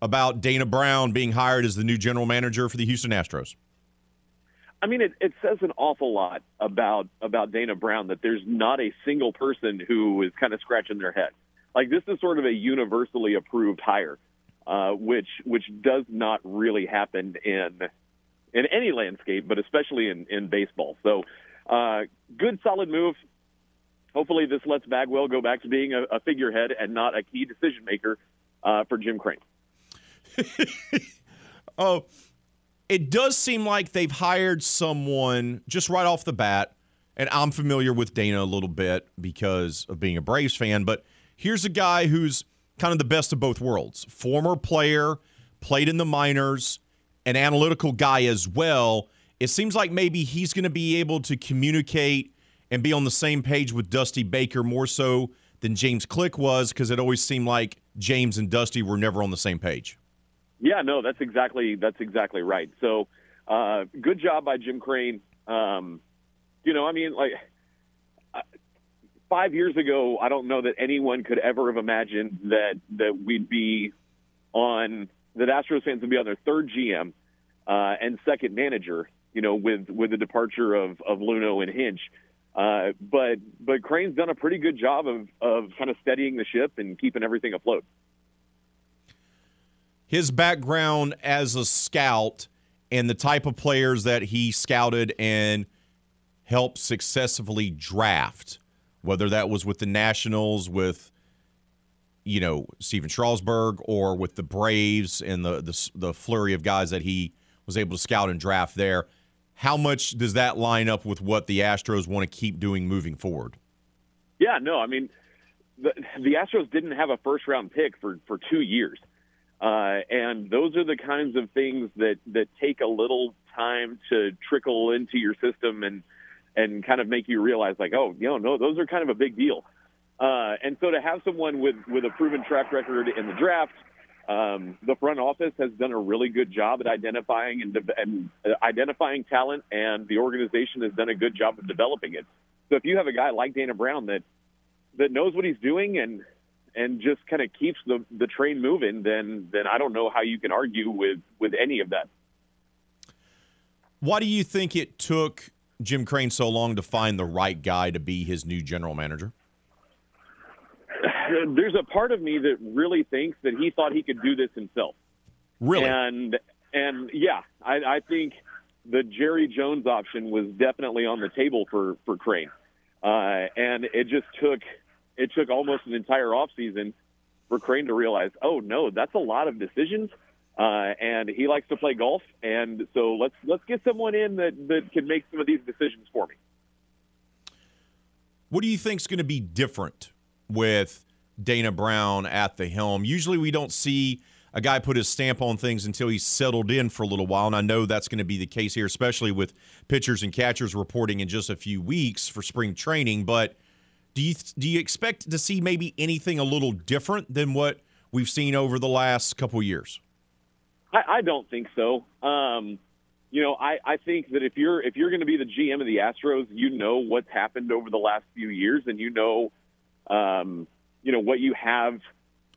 S1: about Dana Brown being hired as the new general manager for the Houston Astros?
S12: I mean, it, it says an awful lot about about Dana Brown that there's not a single person who is kind of scratching their head. Like this is sort of a universally approved hire, uh, which which does not really happen in in any landscape, but especially in in baseball. So, uh, good, solid move. Hopefully, this lets Bagwell go back to being a, a figurehead and not a key decision maker uh, for Jim Crane.
S1: oh, it does seem like they've hired someone just right off the bat. And I'm familiar with Dana a little bit because of being a Braves fan, but here's a guy who's kind of the best of both worlds. Former player, played in the minors, an analytical guy as well. It seems like maybe he's going to be able to communicate and be on the same page with Dusty Baker more so than James Click was because it always seemed like James and Dusty were never on the same page.
S12: Yeah, no, that's exactly that's exactly right. So, uh, good job by Jim Crane. Um, you know, I mean, like uh, five years ago, I don't know that anyone could ever have imagined that that we'd be on that Astros fans would be on their third GM uh, and second manager. You know, with with the departure of of Luhnow and Hinch. Uh, but but Crane's done a pretty good job of of kind of steadying the ship and keeping everything afloat.
S1: His background as a scout and the type of players that he scouted and helped successfully draft, whether that was with the Nationals, with you know Stephen Strasburg, or with the Braves and the, the the flurry of guys that he was able to scout and draft there. How much does that line up with what the Astros want to keep doing moving forward?
S12: Yeah, no, I mean the the Astros didn't have a first round pick for for two years. Uh, and those are the kinds of things that, that take a little time to trickle into your system and, and kind of make you realize like, oh, you know, no, those are kind of a big deal. Uh, and so to have someone with, with a proven track record in the draft, um, the front office has done a really good job at identifying and, de- and uh, identifying talent, and the organization has done a good job of developing it. So if you have a guy like Dana Brown that that knows what he's doing and and just kind of keeps the the train moving, then then I don't know how you can argue with with any of that.
S1: Why do you think it took Jim Crane so long to find the right guy to be his new general manager?
S12: There's a part of me that really thinks that he thought he could do this himself.
S1: Really?
S12: And and yeah, I, I think the Jerry Jones option was definitely on the table for for Crane, uh, and it just took it took almost an entire off season for Crane to realize, oh no, that's a lot of decisions. Uh, and he likes to play golf, and so let's let's get someone in that, that can make some of these decisions for me.
S1: What do you think is going to be different with Dana Brown at the helm? Usually, we don't see a guy put his stamp on things until he's settled in for a little while, and I know that's going to be the case here, especially with pitchers and catchers reporting in just a few weeks for spring training. But do you do you expect to see maybe anything a little different than what we've seen over the last couple years?
S12: I, I don't think so. Um, you know, I, I think that if you're if you're going to be the GM of the Astros, you know what's happened over the last few years, and you know, um, you know what you have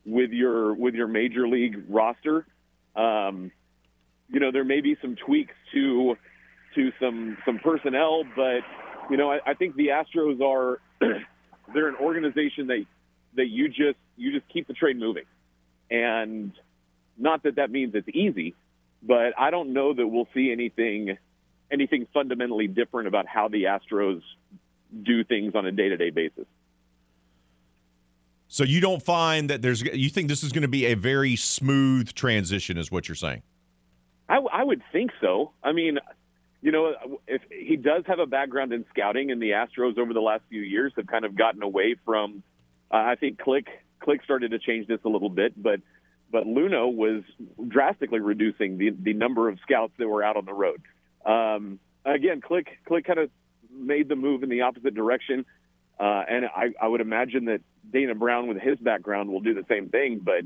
S12: with your with your major league roster. Um, you know, there may be some tweaks to to some some personnel, but you know, I, I think the Astros are they're an organization that that you just you just keep the train moving, and not that that means it's easy, but I don't know that we'll see anything anything fundamentally different about how the Astros do things on a day to day basis.
S1: So you don't find that there's you think this is going to be a very smooth transition, is what you're saying?
S12: I, I would think so. I mean, you know, if he does have a background in scouting, and the Astros over the last few years have kind of gotten away from. Uh, I think Click Click started to change this a little bit, but but Luhnow was drastically reducing the the number of scouts that were out on the road. Um, again, Click Click kind of made the move in the opposite direction, uh, and I, I would imagine that Dana Brown, with his background, will do the same thing. But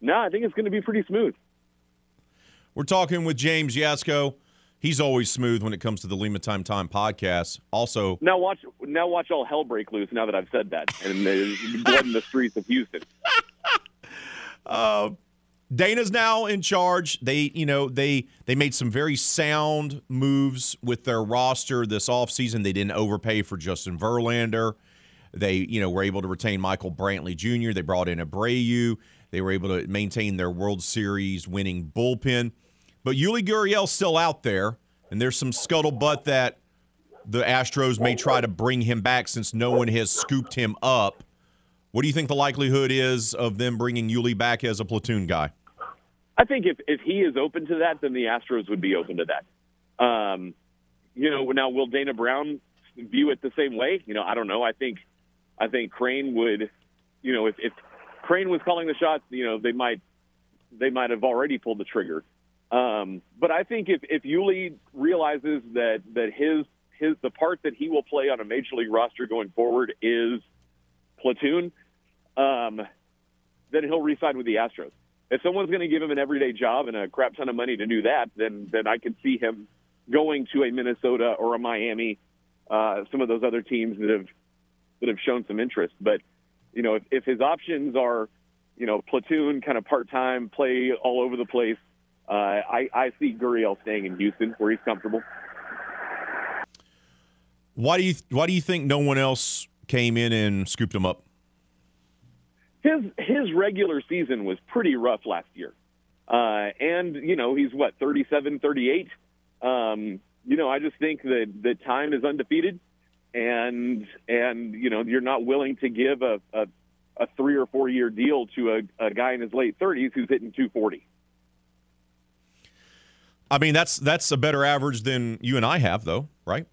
S12: no, I think it's going to be pretty smooth.
S1: We're talking with James Yasko. He's always smooth when it comes to the Lima Time Time podcast. Also,
S12: now watch now watch all hell break loose. Now that I've said that, and there's blood in the streets of Houston.
S1: uh, Dana's now in charge. They, you know, they they made some very sound moves with their roster this offseason. They didn't overpay for Justin Verlander. They, you know, were able to retain Michael Brantley Jr. They brought in Abreu. They were able to maintain their World Series winning bullpen. But Yuli Gurriel's still out there, and there's some scuttlebutt that the Astros may try to bring him back since no one has scooped him up. What do you think the likelihood is of them bringing Yuli back as a platoon guy?
S12: I think if, if he is open to that, then the Astros would be open to that. Um, you know, now will Dana Brown view it the same way? You know, I don't know. I think I think Crane would, you know, if if, Crane was calling the shots, you know, they might they might have already pulled the trigger. Um, but I think if if Yuli realizes that that his his the part that he will play on a major league roster going forward is platoon, um, then he'll re-sign with the Astros. If someone's going to give him an everyday job and a crap ton of money to do that, then then I could see him going to a Minnesota or a Miami, uh, some of those other teams that have that have shown some interest. But you know, if, if his options are, you know, platoon kind of part time, play all over the place, uh, I, I see Gurriel staying in Houston where he's comfortable.
S1: Why do you Why do you think no one else came in and scooped him up?
S12: His his regular season was pretty rough last year, uh, and you know he's what 37, 38. Um, you know, I just think that the time is undefeated, and and you know you're not willing to give a a, a three or four year deal to a, a guy in his late 30s who's hitting 240.
S1: I mean, that's that's a better average than you and I have, though, right?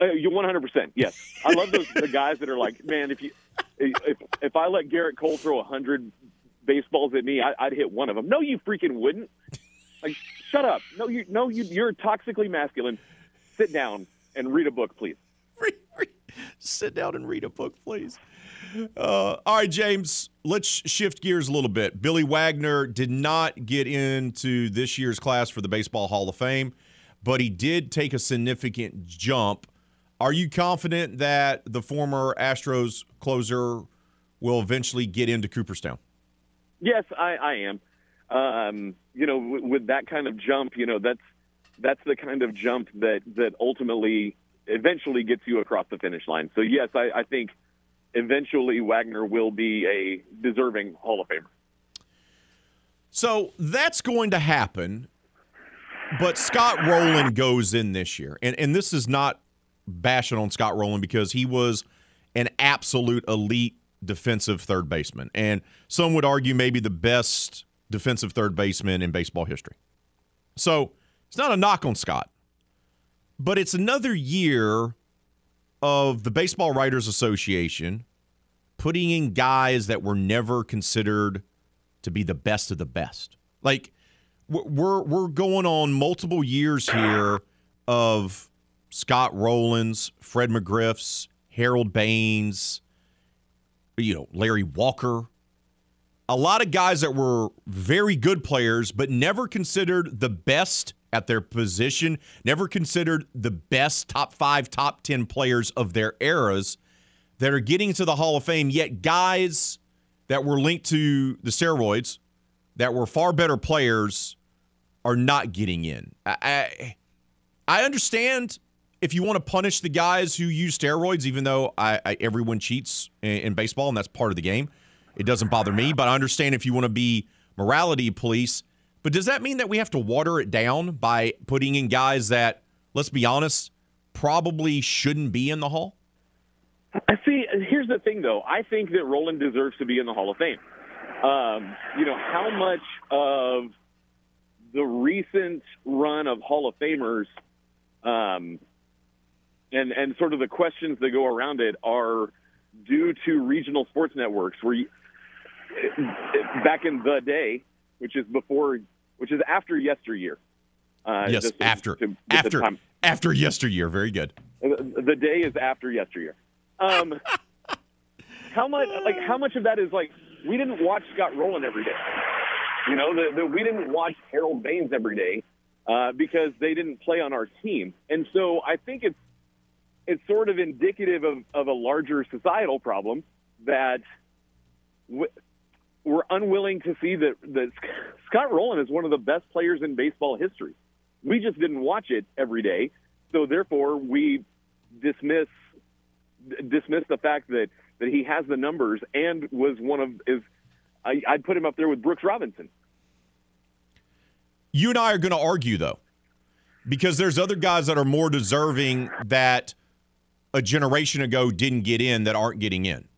S12: Uh, you're 100. percent Yes, I love those the guys that are like, man, if you if if I let Gerrit Cole throw 100 baseballs at me, I, I'd hit one of them. No, you freaking wouldn't. Like, shut up. No, you no, you you're toxically masculine. Sit down and read a book, please.
S1: Sit down and read a book, please. Uh, all right, James, let's shift gears a little bit. Billy Wagner did not get into this year's class for the Baseball Hall of Fame, but he did take a significant jump. Are you confident that the former Astros closer will eventually get into Cooperstown?
S12: Yes, I, I am. Um, you know, with, with that kind of jump, you know, that's that's the kind of jump that that ultimately eventually gets you across the finish line. So yes, I, I think eventually Wagner will be a deserving Hall of Famer.
S1: So that's going to happen. But Scott Rolen goes in this year. And and this is not bashing on Scott Rolen because he was an absolute elite defensive third baseman. And some would argue maybe the best defensive third baseman in baseball history. So it's not a knock on Scott. But it's another year of the Baseball Writers Association putting in guys that were never considered to be the best of the best. Like we're we're going on multiple years here of Scott Rolens, Fred McGriffs, Harold Baines, you know, Larry Walker. A lot of guys that were very good players, but never considered the best at their position, never considered the best top five, top 10 players of their eras that are getting to the Hall of Fame, yet guys that were linked to the steroids that were far better players are not getting in. I, I, I understand if you want to punish the guys who use steroids, even though I, I, everyone cheats in, in baseball and that's part of the game, it doesn't bother me. But I understand if you want to be morality police. But does that mean that we have to water it down by putting in guys that, let's be honest, probably shouldn't be in the Hall?
S12: I see. Here's the thing, though. I think that Rolen deserves to be in the Hall of Fame. Um, you know, how much of the recent run of Hall of Famers um, and and sort of the questions that go around it are due to regional sports networks where you, back in the day, which is before, which is after yesteryear.
S1: Uh, yes, after after after yesteryear. Very good.
S12: The day is after yesteryear. Um, how much like how much of that is like we didn't watch Scott Rolen every day. You know, the, the, we didn't watch Harold Baines every day uh, because they didn't play on our team, and so I think it's it's sort of indicative of, of a larger societal problem that we're unwilling to see that, that Scott Rolen is one of the best players in baseball history. We just didn't watch it every day, so therefore we dismiss dismiss the fact that that he has the numbers and was one of is I, I'd put him up there with Brooks Robinson.
S1: You and I are going to argue though, because there's other guys that are more deserving that a generation ago didn't get in that aren't getting in.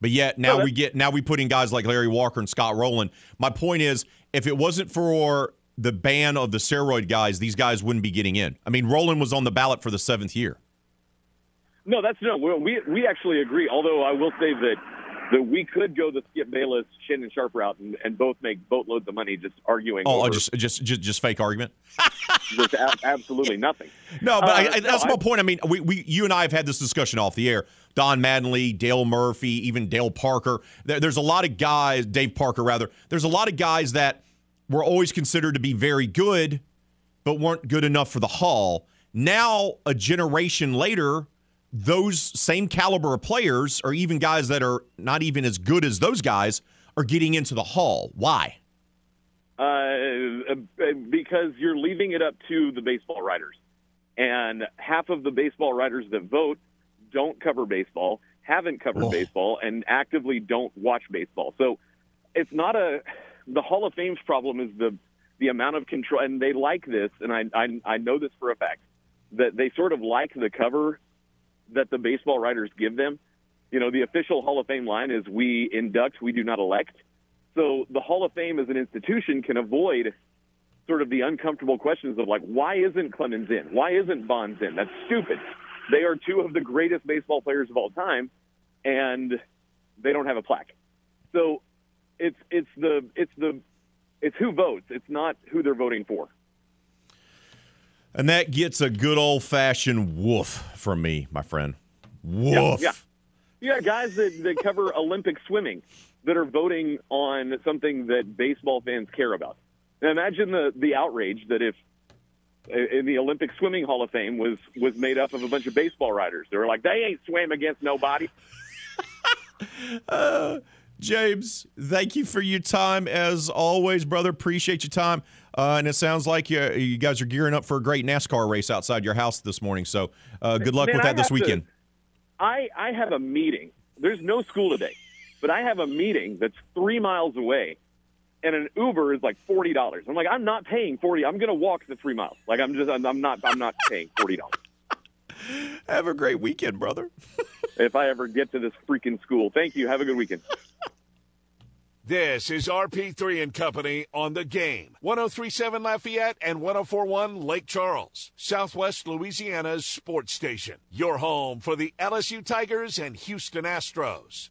S1: But yet now we get now we put in guys like Larry Walker and Scott Rolen. My point is, if it wasn't for the ban of the steroid guys, these guys wouldn't be getting in. I mean, Rolen was on the ballot for the seventh year.
S12: No, that's no. We we actually agree. Although I will say that that we could go the Skip Bayless, Shannon Sharpe route and, and both make boatloads of money just arguing.
S1: Oh, just, just just just fake argument.
S12: just a- absolutely nothing.
S1: No, but
S12: Uh,
S1: I, I, that's
S12: no,
S1: my
S12: I-
S1: point. I mean, we, we you and I have had this discussion off the air. Don Mattingly, Dale Murphy, even Dale Parker. There, there's a lot of guys, Dave Parker rather. There's a lot of guys that were always considered to be very good, but weren't good enough for the Hall. Now, a generation later, those same caliber of players, or even guys that are not even as good as those guys, are getting into the Hall. Why?
S12: Uh, because you're leaving it up to the baseball writers, and half of the baseball writers that vote don't cover baseball, haven't covered
S1: Oh.
S12: baseball, and actively don't watch baseball. So it's not a the Hall of Fame's problem is the the amount of control, and they like this, and I I, I know this for a fact that they sort of like the cover that the baseball writers give them. You know, the official Hall of Fame line is "We induct, we do not elect." So the Hall of Fame as an institution can avoid sort of the uncomfortable questions of like, why isn't Clemens in? Why isn't Bonds in? That's stupid. They are two of the greatest baseball players of all time, and they don't have a plaque. So it's it's the it's the it's who votes. It's not who they're voting for.
S1: And that gets a good old fashioned woof from me, my friend. Woof.
S12: Yeah, yeah. Yeah, guys that, that cover Olympic swimming that are voting on something that baseball fans care about. Now imagine the the outrage that if in the Olympic swimming Hall of Fame was was made up of a bunch of baseball writers. They were like, they ain't swam against nobody.
S1: Uh, James, thank you for your time as always, brother. Appreciate your time. Uh, and it sounds like you, you guys are gearing up for a great NASCAR race outside your house this morning. So uh, good luck
S12: Man,
S1: with that this
S12: have to-
S1: weekend.
S12: I I have a meeting. There's no school today, but I have a meeting that's three miles away, and an Uber is like forty dollars. I'm like, I'm not paying forty. I'm going to walk the three miles. Like I'm just I'm, I'm not I'm not paying forty dollars.
S1: Have a great weekend, brother.
S12: if I ever get to this freaking school. Thank you. Have a good weekend.
S3: This is RP3 and Company on the game. 1037 Lafayette and 1041 Lake Charles, Southwest Louisiana's sports station. Your home for the LSU Tigers and Houston Astros.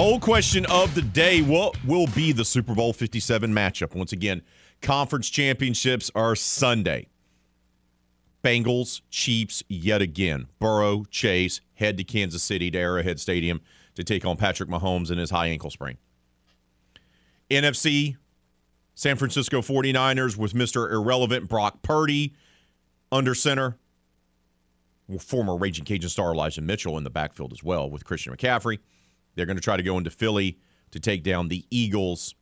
S1: Poll question of the day What will be the Super Bowl 57 matchup? Once again, conference championships are Sunday. Bengals, Chiefs, yet again. Burrow, Chase head to Kansas City to Arrowhead Stadium to take on Patrick Mahomes and his high ankle sprain. NFC, San Francisco 49ers with Mr. Irrelevant Brock Purdy under center. Former Raging Cajun star Elijah Mitchell in the backfield as well with Christian McCaffrey. They're going to try to go into Philly to take down the Eagles.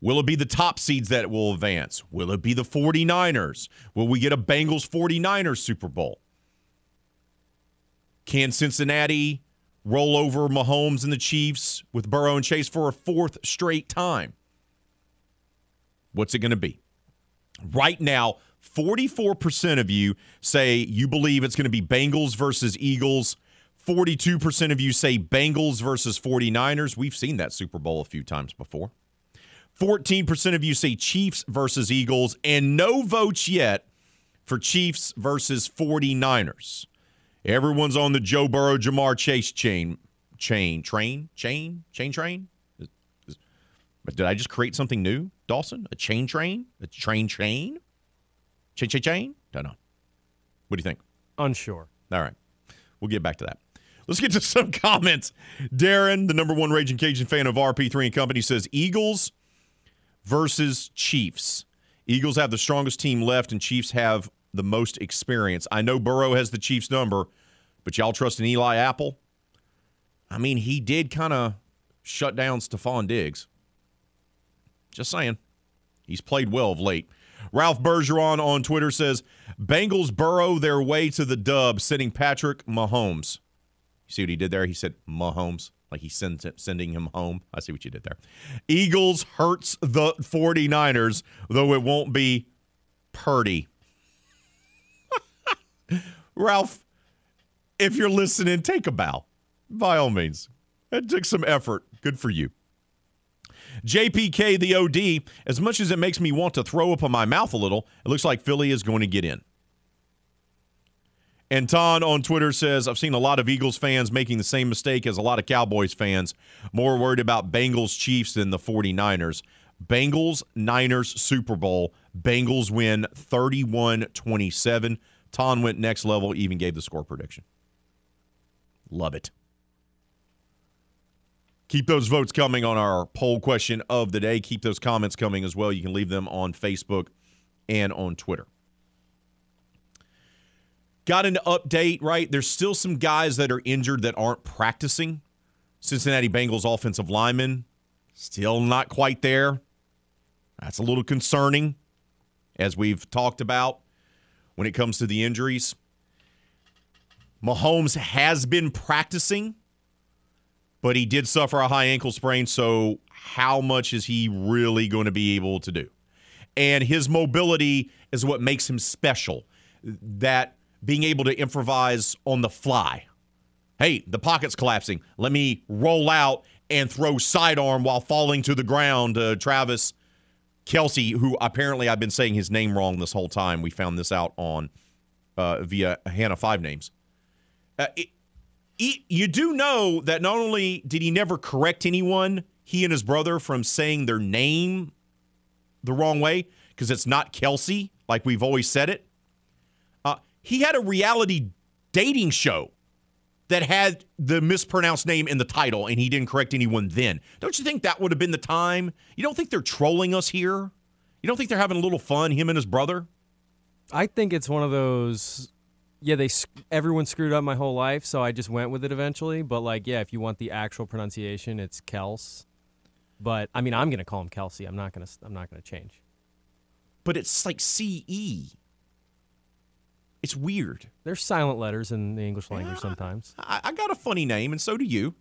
S1: Will it be the top seeds that will advance? Will it be the 49ers? Will we get a Bengals 49ers Super Bowl? Can Cincinnati roll over Mahomes and the Chiefs with Burrow and Chase for a fourth straight time? What's it going to be? Right now, 44% of you say you believe it's going to be Bengals versus Eagles. 42% of you say Bengals versus 49ers. We've seen that Super Bowl a few times before. 14% of you say Chiefs versus Eagles, and no votes yet for Chiefs versus 49ers. Everyone's on the Joe Burrow, Ja'Marr Chase chain, chain, train, chain, chain train. Is- is- But did I just create something new, Dawson? A chain train? A train chain? Chain, chain, chain? Don't know. What do you think?
S2: Unsure.
S1: All right. We'll get back to that. Let's get to some comments. Darren, the number one Raging Cajun fan of RP3 and Company, says Eagles versus Chiefs. Eagles have the strongest team left, and Chiefs have the most experience. I know Burrow has the Chiefs number, but y'all trust in Eli Apple? I mean, he did kind of shut down Stefon Diggs. Just saying. He's played well of late. Ralph Bergeron on Twitter says Bengals burrow their way to the dub, sending Patrick Mahomes. You see what he did there? He said Mahomes, like he's sends it, sending him home. I see what you did there. Eagles hurts the 49ers, though it won't be Purdy. Ralph, if you're listening, take a bow. By all means. It took some effort. Good for you. JPK, the OD, as much as it makes me want to throw up in my mouth a little, it looks like Philly is going to get in. And Ton on Twitter says, I've seen a lot of Eagles fans making the same mistake as a lot of Cowboys fans, more worried about Bengals Chiefs than the 49ers. Bengals Niners Super Bowl. Bengals win 31 27. Ton went next level, even gave the score prediction. Love it. Keep those votes coming on our poll question of the day. Keep those comments coming as well. You can leave them on Facebook and on Twitter. Got an update, right? There's still some guys that are injured that aren't practicing. Cincinnati Bengals offensive lineman still not quite there. That's a little concerning, as we've talked about when it comes to the injuries. Mahomes has been practicing, but he did suffer a high ankle sprain. So, how much is he really going to be able to do? And his mobility is what makes him special. That being able to improvise on the fly. Hey, the pocket's collapsing. Let me roll out and throw sidearm while falling to the ground. Uh, Travis Kelce, who apparently I've been saying his name wrong this whole time. We found this out on uh, via Hannah Five Names. Uh, it, it, you do know that not only did he never correct anyone, he and his brother, from saying their name the wrong way, because it's not Kelsey, like we've always said it. He had a reality dating show that had the mispronounced name in the title, and he didn't correct anyone then. Don't you think that would have been the time? You don't think they're trolling us here? You don't think they're having a little fun, him and his brother?
S2: I think it's one of those. Yeah, they everyone screwed up my whole life, so I just went with it eventually. But like, yeah, if you want the actual pronunciation, it's Kels. But I mean, I'm gonna call him Kelsey. I'm not gonna. I'm not gonna change.
S1: But it's like C E. It's weird.
S2: There's silent letters in the English language yeah, sometimes.
S1: I, I, got a funny name, and so do you.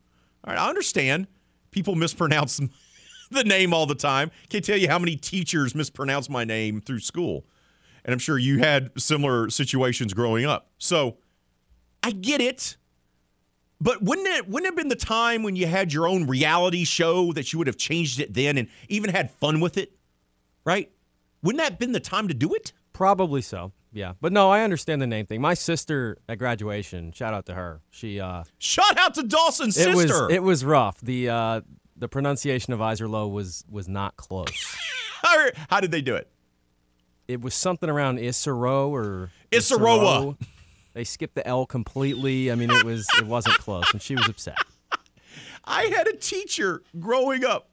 S1: All right, I understand people mispronounce the name all the time. Can't tell you how many teachers mispronounce my name through school. And I'm sure you had similar situations growing up. So I get it. But wouldn't it wouldn't it have been the time when you had your own reality show that you would have changed it then and even had fun with it? Right? Wouldn't that have been the time to do it?
S2: Probably so. Yeah. But no, I understand the name thing. My sister at graduation, shout out to her. She uh
S1: Shout out to Dawson's
S2: it
S1: sister.
S2: Was, it was rough. The uh the pronunciation of Iserloh was was not close.
S1: how, how did they do it?
S2: It was something around Isero or
S1: Isaroa.
S2: They skipped the L completely. I mean, it was it wasn't close, and she was upset.
S1: I had a teacher growing up.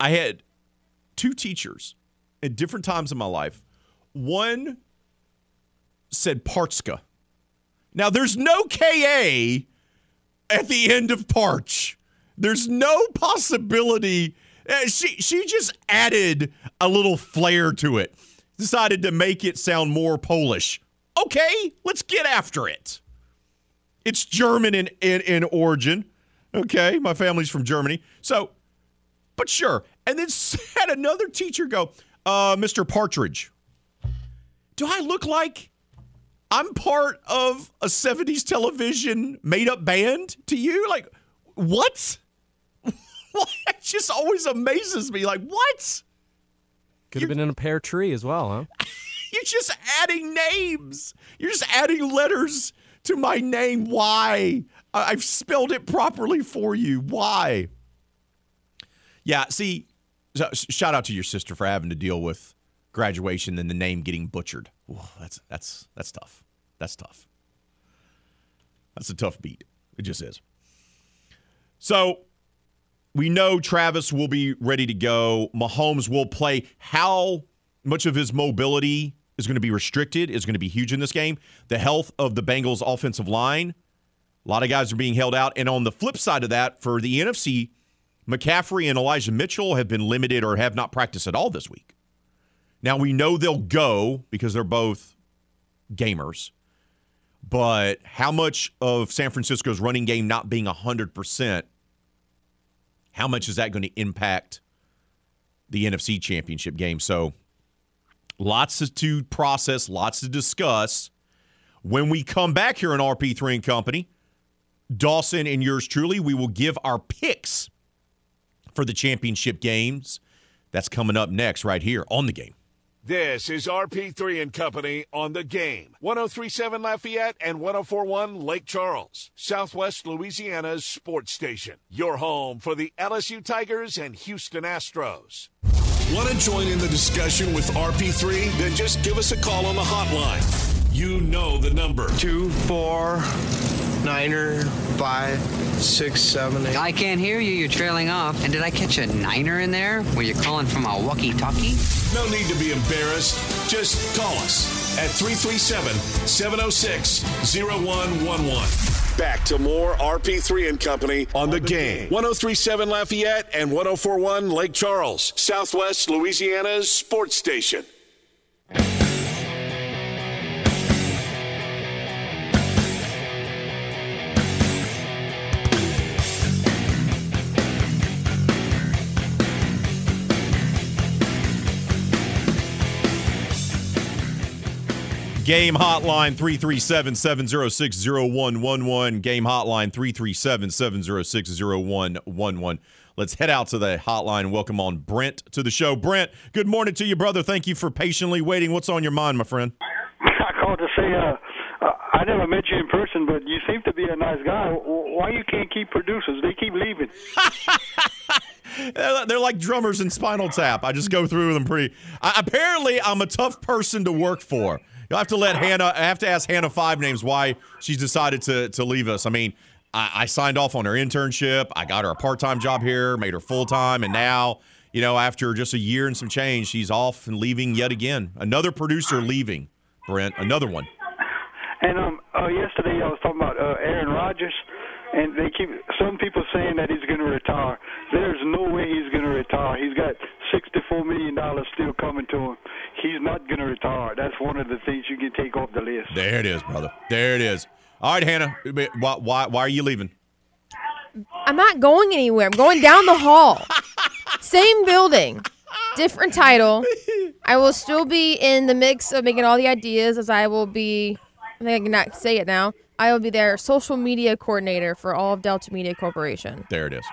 S1: I had two teachers at different times in my life. One said Partska. Now, there's no KA at the end of Parch. There's no possibility. Eh, she she just added a little flair to it. Decided to make it sound more Polish. Okay, let's get after it. It's German in, in, in origin. Okay, my family's from Germany. So, but sure. And then had another teacher go, uh, Mr. Partridge. Do I look like I'm part of a 70s television made up band to you? Like, what? it just always amazes me. Like, what?
S2: Could have been in a pear tree as well, huh?
S1: You're just adding names. You're just adding letters to my name. Why? I've spelled it properly for you. Why? Yeah, see, shout out to your sister for having to deal with graduation and the name getting butchered. Ooh, that's that's that's tough. That's tough. That's a tough beat. It just is. So we know Travis will be ready to go. Mahomes will play. How much of his mobility is going to be restricted is going to be huge in this game. The health of the Bengals offensive line. A lot of guys are being held out. And on the flip side of that, for the NFC McCaffrey and Elijah Mitchell have been limited or have not practiced at all this week. Now we know they'll go because they're both gamers. But how much of San Francisco's running game not being 100%, how much is that going to impact the NFC championship game? So lots to process, lots to discuss. When we come back here on RP3 and Company, Dawson and yours truly, we will give our picks for the championship games. That's coming up next, right here on the game.
S3: This is RP3 and Company on the game. 1037 Lafayette and 1041 Lake Charles, Southwest Louisiana's sports station. Your home for the LSU Tigers and Houston Astros. Want to join in the discussion with RP3? Then just give us a call on the hotline. You know the number.
S14: Two, four, niner, five, six, seven, eight.
S15: I can't hear you. You're trailing off. And did I catch a niner in there? Were you calling from a walkie-talkie?
S3: No need to be embarrassed. Just call us at 337 706 0111.
S4: Back to more RP3 and Company on the game.
S3: 1037 Lafayette and 1041 Lake Charles, Southwest Louisiana's sports station.
S1: Game hotline 337 706 0111. Game hotline 337 706 0111. Let's head out to the hotline welcome on Brent to the show. Brent, good morning to you, brother. Thank you for patiently waiting. What's on your mind, my friend?
S16: I called to say, uh, uh, I never met you in person, but you seem to be a nice guy. Why you can't keep producers? They keep leaving.
S1: They're, they're like drummers in Spinal Tap. I just go through them pretty. I, apparently, I'm a tough person to work for. You'll have to let Hannah. I have to ask Hannah five names why she's decided to to leave us. I mean, I, I signed off on her internship. I got her a part time job here, made her full time, and now you know after just a year and some change, she's off and leaving yet again. Another producer leaving. Brent, another one.
S16: And um, uh, yesterday I was talking about uh, Aaron Rodgers, and they keep some people saying that he's going to retire. There's no way he's going to retire. He's got sixty-four million dollars still coming to him. He's not going to retire. That's one of the things you can take off the list.
S1: There it is, brother. There it is. All right, Hannah. Why why, why are you leaving?
S17: I'm not going anywhere. I'm going down the hall. Same building, different title. I will still be in the mix of making all the ideas as I will be I think I cannot say it now. I will be their social media coordinator for all of Delta Media Corporation.
S1: There it is.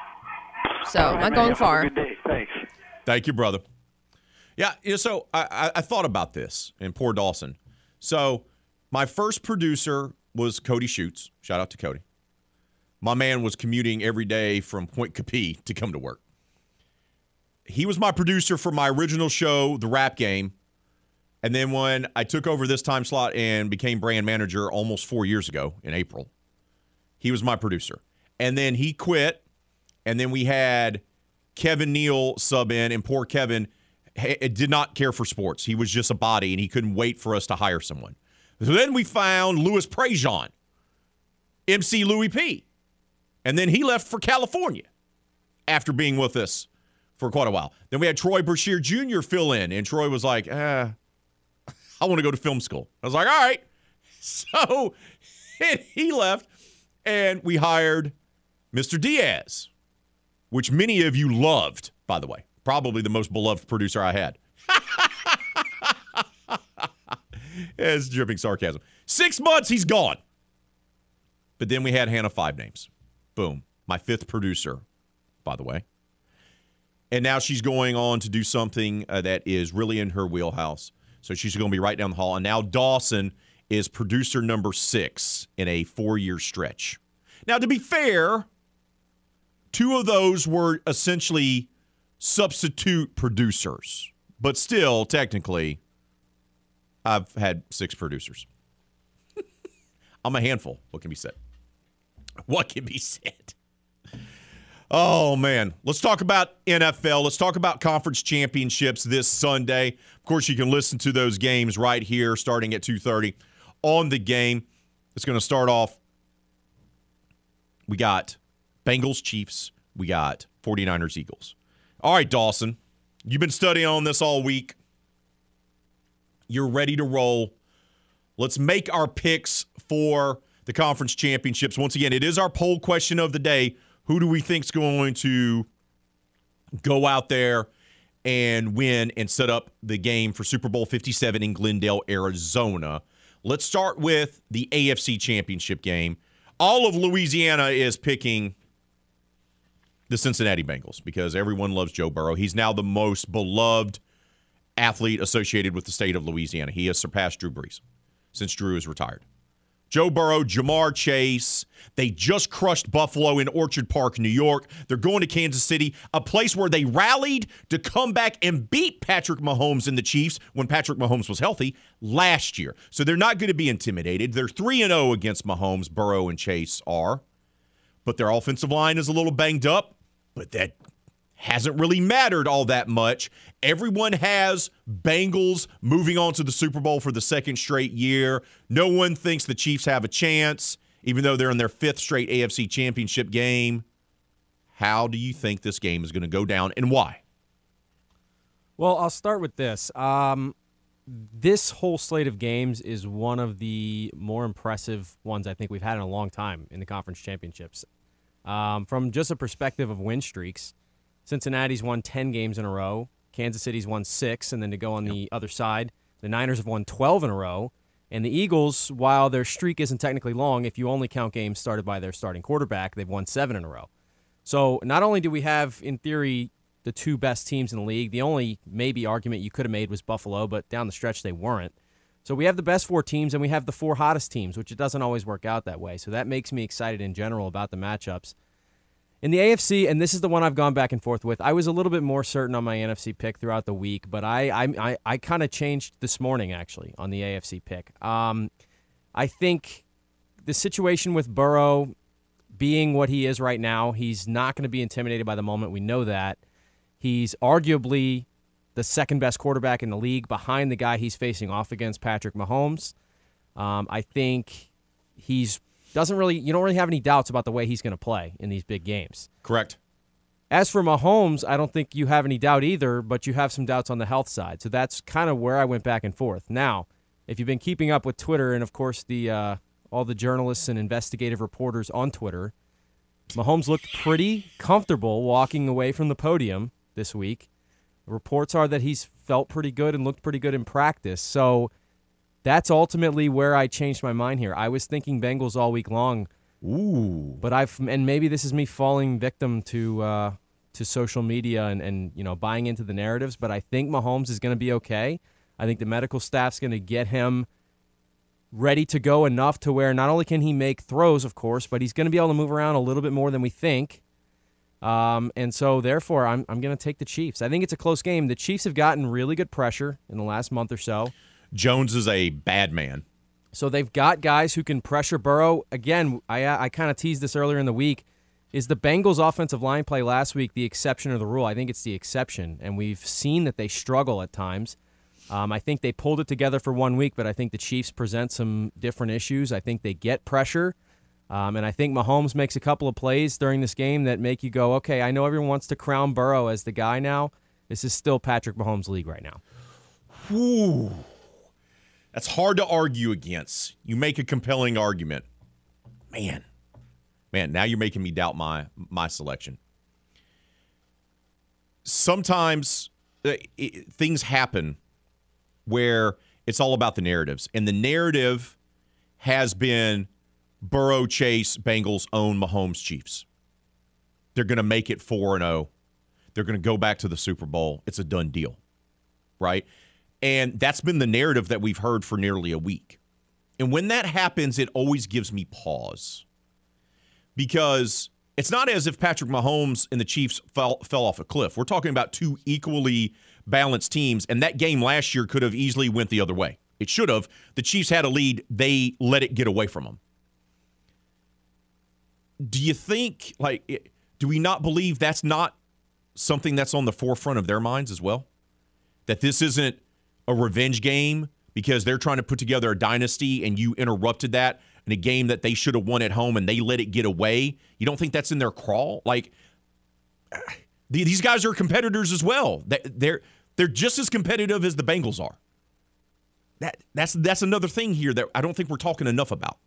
S17: So I'm not going far.
S16: Good day. Thanks.
S1: Thank you, brother. Yeah, you know, so I, I, I thought about this and poor Dawson. So my first producer was Cody Schutz. Shout out to Cody. My man was commuting every day from Pointe Coupee to come to work. He was my producer for my original show, The Rap Game. And then when I took over this time slot and became brand manager almost four years ago in April, he was my producer. And then he quit. And then we had Kevin Neal sub in, and poor Kevin did not care for sports. He was just a body, and he couldn't wait for us to hire someone. So then we found Louis Prejean, MC Louis P. And then he left for California after being with us for quite a while. Then we had Troy Brashear Jr. fill in, and Troy was like, ah, I want to go to film school. I was like, all right. So he left, and we hired Mr. Diaz, which many of you loved, by the way. Probably the most beloved producer I had. it's dripping sarcasm. Six months, he's gone. But then we had Hannah Five Names. Boom. My fifth producer, by the way. And now she's going on to do something uh, that is really in her wheelhouse. So she's going to be right down the hall. And now Dawson is producer number six in a four year stretch. Now, to be fair, two of those were essentially substitute producers, but still, technically, I've had six producers. I'm a handful. What can be said? What can be said? Oh, man. Let's talk about NFL. Let's talk about conference championships this Sunday. Of course, you can listen to those games right here starting at 2.30 on the game. It's going to start off. We got Bengals Chiefs, we got 49ers Eagles. All right, Dawson, you've been studying on this all week. You're ready to roll. Let's make our picks for the conference championships. Once again, it is our poll question of the day. Who do we think's going to go out there and win and set up the game for Super Bowl 57 in Glendale, Arizona? Let's start with the AFC championship game. All of Louisiana is picking the Cincinnati Bengals because everyone loves Joe Burrow. He's now the most beloved athlete associated with the state of Louisiana. He has surpassed Drew Brees since Drew is retired. Joe Burrow, Ja'Marr Chase. They just crushed Buffalo in Orchard Park, New York. They're going to Kansas City, a place where they rallied to come back and beat Patrick Mahomes and the Chiefs when Patrick Mahomes was healthy last year. So they're not going to be intimidated. They're 3 and 0 against Mahomes, Burrow and Chase are. But their offensive line is a little banged up, but that hasn't really mattered all that much. Everyone has Bengals moving on to the Super Bowl for the second straight year. No one thinks the Chiefs have a chance, even though they're in their fifth straight AFC championship game. How do you think this game is going to go down and why?
S2: Well, I'll start with this. Um, this whole slate of games is one of the more impressive ones I think we've had in a long time in the conference championships. Um, from just a perspective of win streaks, Cincinnati's won 10 games in a row. Kansas City's won six. And then to go on the other side, the Niners have won 12 in a row. And the Eagles, while their streak isn't technically long, if you only count games started by their starting quarterback, they've won seven in a row. So not only do we have, in theory, the two best teams in the league, the only maybe argument you could have made was Buffalo, but down the stretch they weren't. So we have the best four teams and we have the four hottest teams, which it doesn't always work out that way. So that makes me excited in general about the matchups. In the AFC, and this is the one I've gone back and forth with, I was a little bit more certain on my NFC pick throughout the week, but I I, I, I kind of changed this morning actually on the AFC pick. Um, I think the situation with Burrow being what he is right now, he's not going to be intimidated by the moment. We know that. He's arguably the second best quarterback in the league behind the guy he's facing off against, Patrick Mahomes. Um, I think he's doesn't really you don't really have any doubts about the way he's going to play in these big games.
S1: Correct.
S2: As for Mahomes, I don't think you have any doubt either, but you have some doubts on the health side. So that's kind of where I went back and forth. Now, if you've been keeping up with Twitter and of course the uh, all the journalists and investigative reporters on Twitter, Mahomes looked pretty comfortable walking away from the podium this week. Reports are that he's felt pretty good and looked pretty good in practice. So that's ultimately where I changed my mind here. I was thinking Bengals all week long.
S1: Ooh.
S2: But I've and maybe this is me falling victim to uh, to social media and, and you know buying into the narratives, but I think Mahomes is going to be okay. I think the medical staff's going to get him ready to go enough to where not only can he make throws, of course, but he's going to be able to move around a little bit more than we think. Um, and so, therefore, I'm, I'm going to take the Chiefs. I think it's a close game. The Chiefs have gotten really good pressure in the last month or so.
S1: Jones is a bad man.
S2: So they've got guys who can pressure Burrow. Again, I, I kind of teased this earlier in the week. Is the Bengals' offensive line play last week the exception or the rule? I think it's the exception, and we've seen that they struggle at times. Um, I think they pulled it together for one week, but I think the Chiefs present some different issues. I think they get pressure, um, and I think Mahomes makes a couple of plays during this game that make you go, okay, I know everyone wants to crown Burrow as the guy now. This is still Patrick Mahomes' league right now.
S1: Ooh. That's hard to argue against. You make a compelling argument. Man. Man, now you're making me doubt my my selection. Sometimes uh, it, things happen where it's all about the narratives. And the narrative has been Burrow, Chase, Bengals own Mahomes, Chiefs. They're going to make it 4 and 0. They're going to go back to the Super Bowl. It's a done deal. Right? And that's been the narrative that we've heard for nearly a week. And when that happens, it always gives me pause because it's not as if Patrick Mahomes and the Chiefs fell, fell off a cliff. We're talking about two equally balanced teams, and that game last year could have easily went the other way. It should have. The Chiefs had a lead; they let it get away from them. Do you think, like, eh, do we not believe that's not something that's on the forefront of their minds as well? That this isn't a revenge game because they're trying to put together a dynasty and you interrupted that in a game that they should have won at home and they let it get away. You don't think that's in their crawl? Like these guys are competitors as well. They- They're they're just as competitive as the Bengals are. That that's that's another thing here that I don't think we're talking enough about.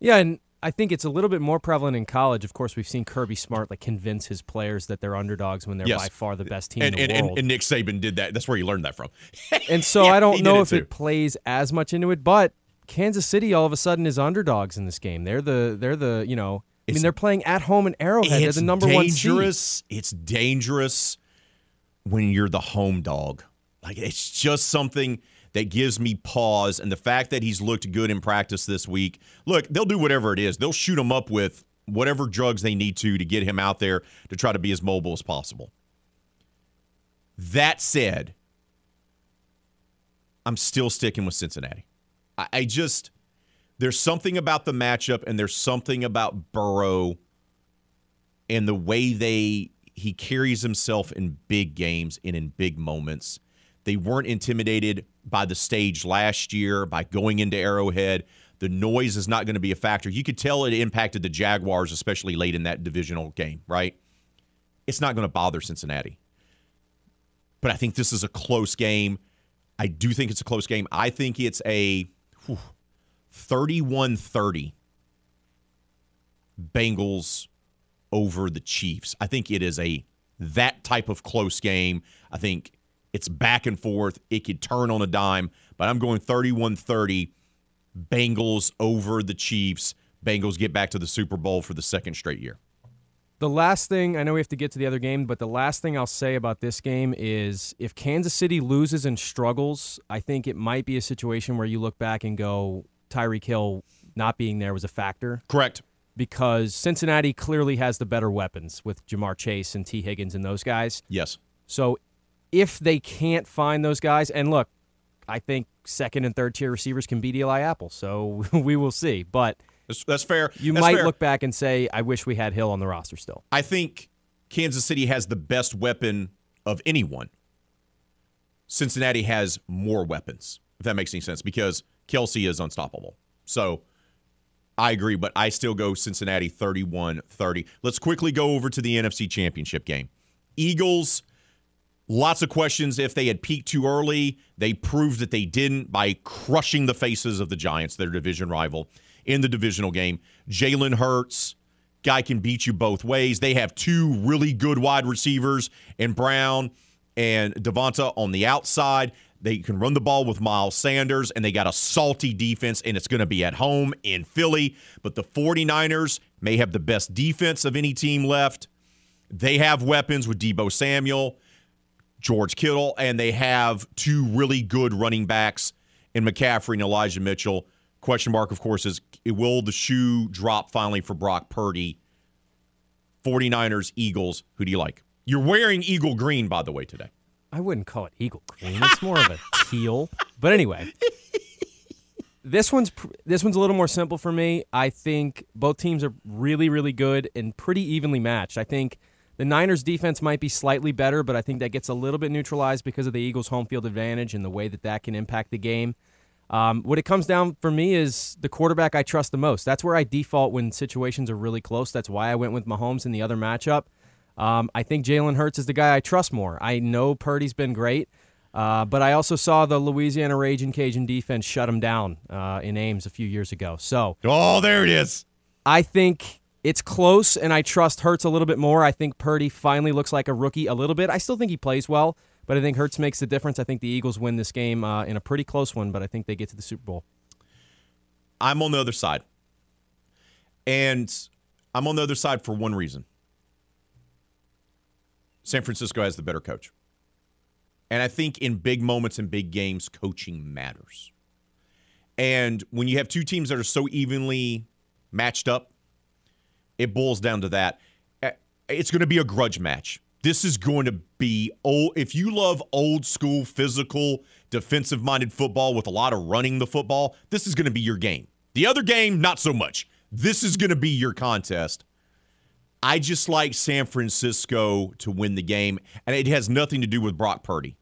S2: Yeah, and I think it's a little bit more prevalent in college. Of course, we've seen Kirby Smart like convince his players that they're underdogs when they're
S1: Yes.
S2: by far the best team
S1: And,
S2: in the
S1: and,
S2: world.
S1: and, Nick Saban did that. That's where he learned that from.
S2: And so
S1: Yeah,
S2: I don't know
S1: it
S2: if
S1: too.
S2: it plays as much into it, but Kansas City all of a sudden is underdogs in this game. They're the they're the you know I mean they're playing at home in Arrowhead. They're the number one
S1: dangerous. It's dangerous when you're the home dog. Like it's just something that gives me pause. And the fact that he's looked good in practice this week. Look, they'll do whatever it is. They'll shoot him up with whatever drugs they need to to get him out there to try to be as mobile as possible. That said, I'm still sticking with Cincinnati. I, I just there's something about the matchup and there's something about Burrow and the way they he carries himself in big games and in big moments. They weren't intimidated by the stage last year by going into Arrowhead. The noise is not going to be a factor. You could tell it impacted the Jaguars, especially late in that divisional game, right? It's not going to bother Cincinnati. But I think this is a close game. I do think it's a close game. I think it's a 31 30 Bengals over the Chiefs. I think it is a that type of close game. I think it's back and forth. It could turn on a dime, but I'm going 31-30 Bengals over the Chiefs. Bengals get back to the Super Bowl for the second straight year.
S2: The last thing I know we have to get to the other game, but the last thing I'll say about this game is if Kansas City loses and struggles, I think it might be a situation where you look back and go, Tyreek Hill not being there was a factor.
S1: Correct.
S2: Because Cincinnati clearly has the better weapons with Ja'Marr Chase and Tee Higgins and those guys.
S1: Yes.
S2: So if they can't find those guys, and look, I think second and third tier receivers can beat Eli Apple, so we will see. But
S1: that's, that's fair.
S2: You
S1: That's
S2: might
S1: fair.
S2: look back and say, I wish we had Hill on the roster still.
S1: I think Kansas City has the best weapon of anyone. Cincinnati has more weapons, if that makes any sense, because Kelce is unstoppable. So I agree, but I still go Cincinnati 31 30. Let's quickly go over to the NFC Championship game. Eagles, lots of questions if they had peaked too early. They proved that they didn't by crushing the faces of the Giants, their division rival, in the divisional game. Jalen Hurts, guy can beat you both ways. They have two really good wide receivers in Brown and DeVonta on the outside. They can run the ball with Miles Sanders, and they got a salty defense, and it's going to be at home in Philly. But the 49ers may have the best defense of any team left. They have weapons with Deebo Samuel, George Kittle, and they have two really good running backs in McCaffrey and Elijah Mitchell. Question mark, of course, is will the shoe drop finally for Brock Purdy? 49ers, Eagles, who do you like? You're wearing Eagle green, by the way, today.
S2: I wouldn't call it eagle green. It's more of a teal. But anyway, this one's this one's a little more simple for me. I think both teams are really really good and pretty evenly matched. I think the Niners defense might be slightly better, but I think that gets a little bit neutralized because of the Eagles' home field advantage and the way that that can impact the game. Um, what it comes down for me is the quarterback I trust the most. That's where I default when situations are really close. That's why I went with Mahomes in the other matchup. Um, I think Jalen Hurts is the guy I trust more. I know Purdy's been great, uh, but I also saw the Louisiana Raging Cajun defense shut him down uh, in Ames a few years ago. So,
S1: oh, there it is.
S2: I think it's close, and I trust Hurts a little bit more. I think Purdy finally looks like a rookie a little bit. I still think he plays well, but I think Hurts makes the difference. I think the Eagles win this game uh, in a pretty close one, but I think they get to the Super Bowl.
S1: I'm on the other side. And I'm on the other side for one reason San Francisco has the better coach. And I think in big moments and big games, coaching matters. And when you have two teams that are so evenly matched up, it boils down to that. It's going to be a grudge match. This is going to be old. If you love old school, physical, defensive minded football with a lot of running the football, this is going to be your game. The other game, not so much. This is going to be your contest. I just like San Francisco to win the game, and it has nothing to do with Brock Purdy.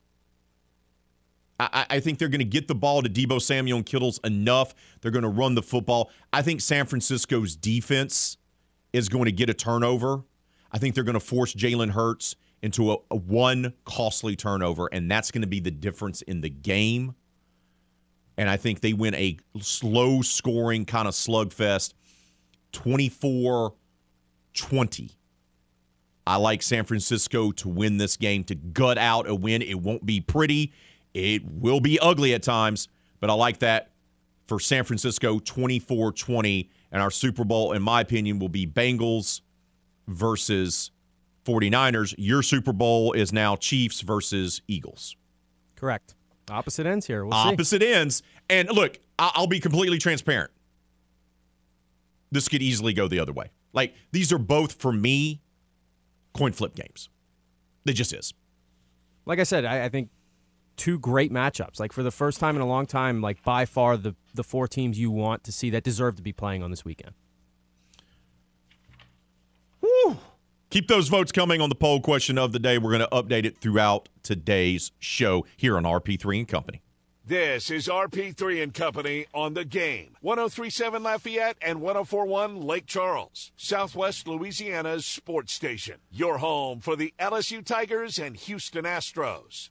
S1: I, I think they're going to get the ball to Deebo Samuel and Kittles enough. They're going to run the football. I think San Francisco's defense is going to get a turnover. I think they're going to force Jalen Hurts into a, a one costly turnover, and that's going to be the difference in the game. And I think they win a slow scoring kind of slugfest 24 20. I like San Francisco to win this game, to gut out a win. It won't be pretty, it will be ugly at times, but I like that for San Francisco 24 20. And our Super Bowl, in my opinion, will be Bengals versus 49ers. Your Super Bowl is now Chiefs versus Eagles.
S2: Correct. Opposite ends here. We'll
S1: Opposite
S2: see.
S1: ends. And look, I'll be completely transparent. This could easily go the other way. Like, these are both, for me, coin flip games. They just is.
S2: Like I said, I, I think two great matchups. Like for the first time in a long time, like by far the the four teams you want to see that deserve to be playing on this weekend. Woo.
S1: Keep those votes coming on the poll question of the day. We're going to update it throughout today's show here on RP3 and Company.
S3: This is RP3 and Company on the game. 1037 Lafayette and 1041 Lake Charles, Southwest Louisiana's sports station. Your home for the LSU Tigers and Houston Astros.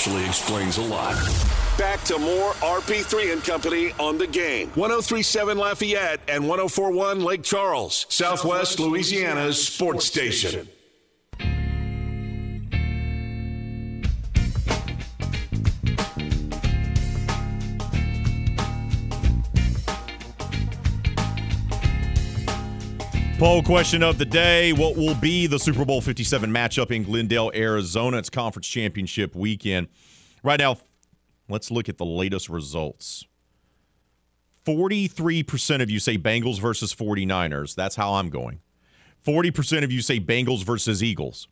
S4: Actually explains a lot. Back to more RP3 and Company on the game. 1037 Lafayette and 1041 Lake Charles, Southwest Louisiana's sports station.
S1: Poll question of the day What will be the Super Bowl 57 matchup in Glendale, Arizona? It's conference championship weekend. Right now, let's look at the latest results. 43% of you say Bengals versus 49ers. That's how I'm going. 40% of you say Bengals versus Eagles.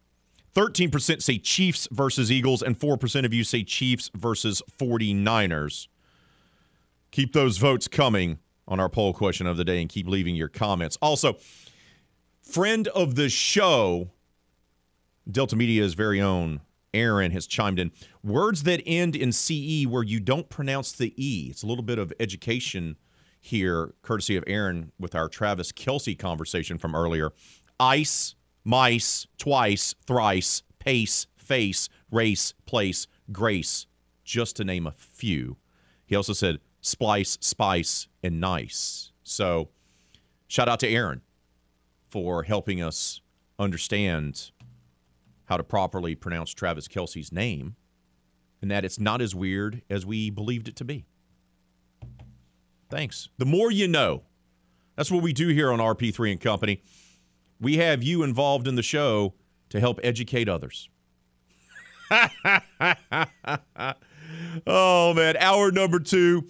S1: 13% say Chiefs versus Eagles, and 4% of you say Chiefs versus 49ers. Keep those votes coming on our poll question of the day and keep leaving your comments. Also, friend of the show, Delta Media's very own Aaron has chimed in. Words that end in CE where you don't pronounce the E. It's a little bit of education here, courtesy of Aaron with our Travis Kelce conversation from earlier. Ice, mice, twice, thrice, pace, face, race, place, grace, just to name a few. He also said splice, spice, and nice. So shout out to Aaron for helping us understand how to properly pronounce Travis Kelce's name and that it's not as weird as we believed it to be. Thanks. The more you know. That's what we do here on RP3 and Company. We have you involved in the show to help educate others. oh, man. Hour number two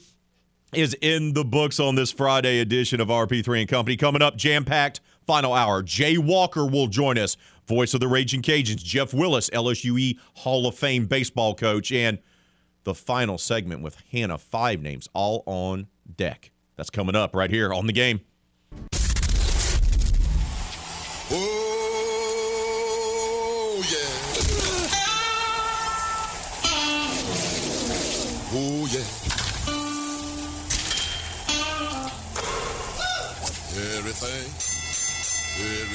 S1: is in the books on this Friday edition of RP3 and Company. Coming up, jam packed final hour. Jay Walker will join us, voice of the Raging Cajuns. Jeff Willis, LSUE Hall of Fame baseball coach, and the final segment with Hannah. Five names all on deck. That's coming up right here on the game.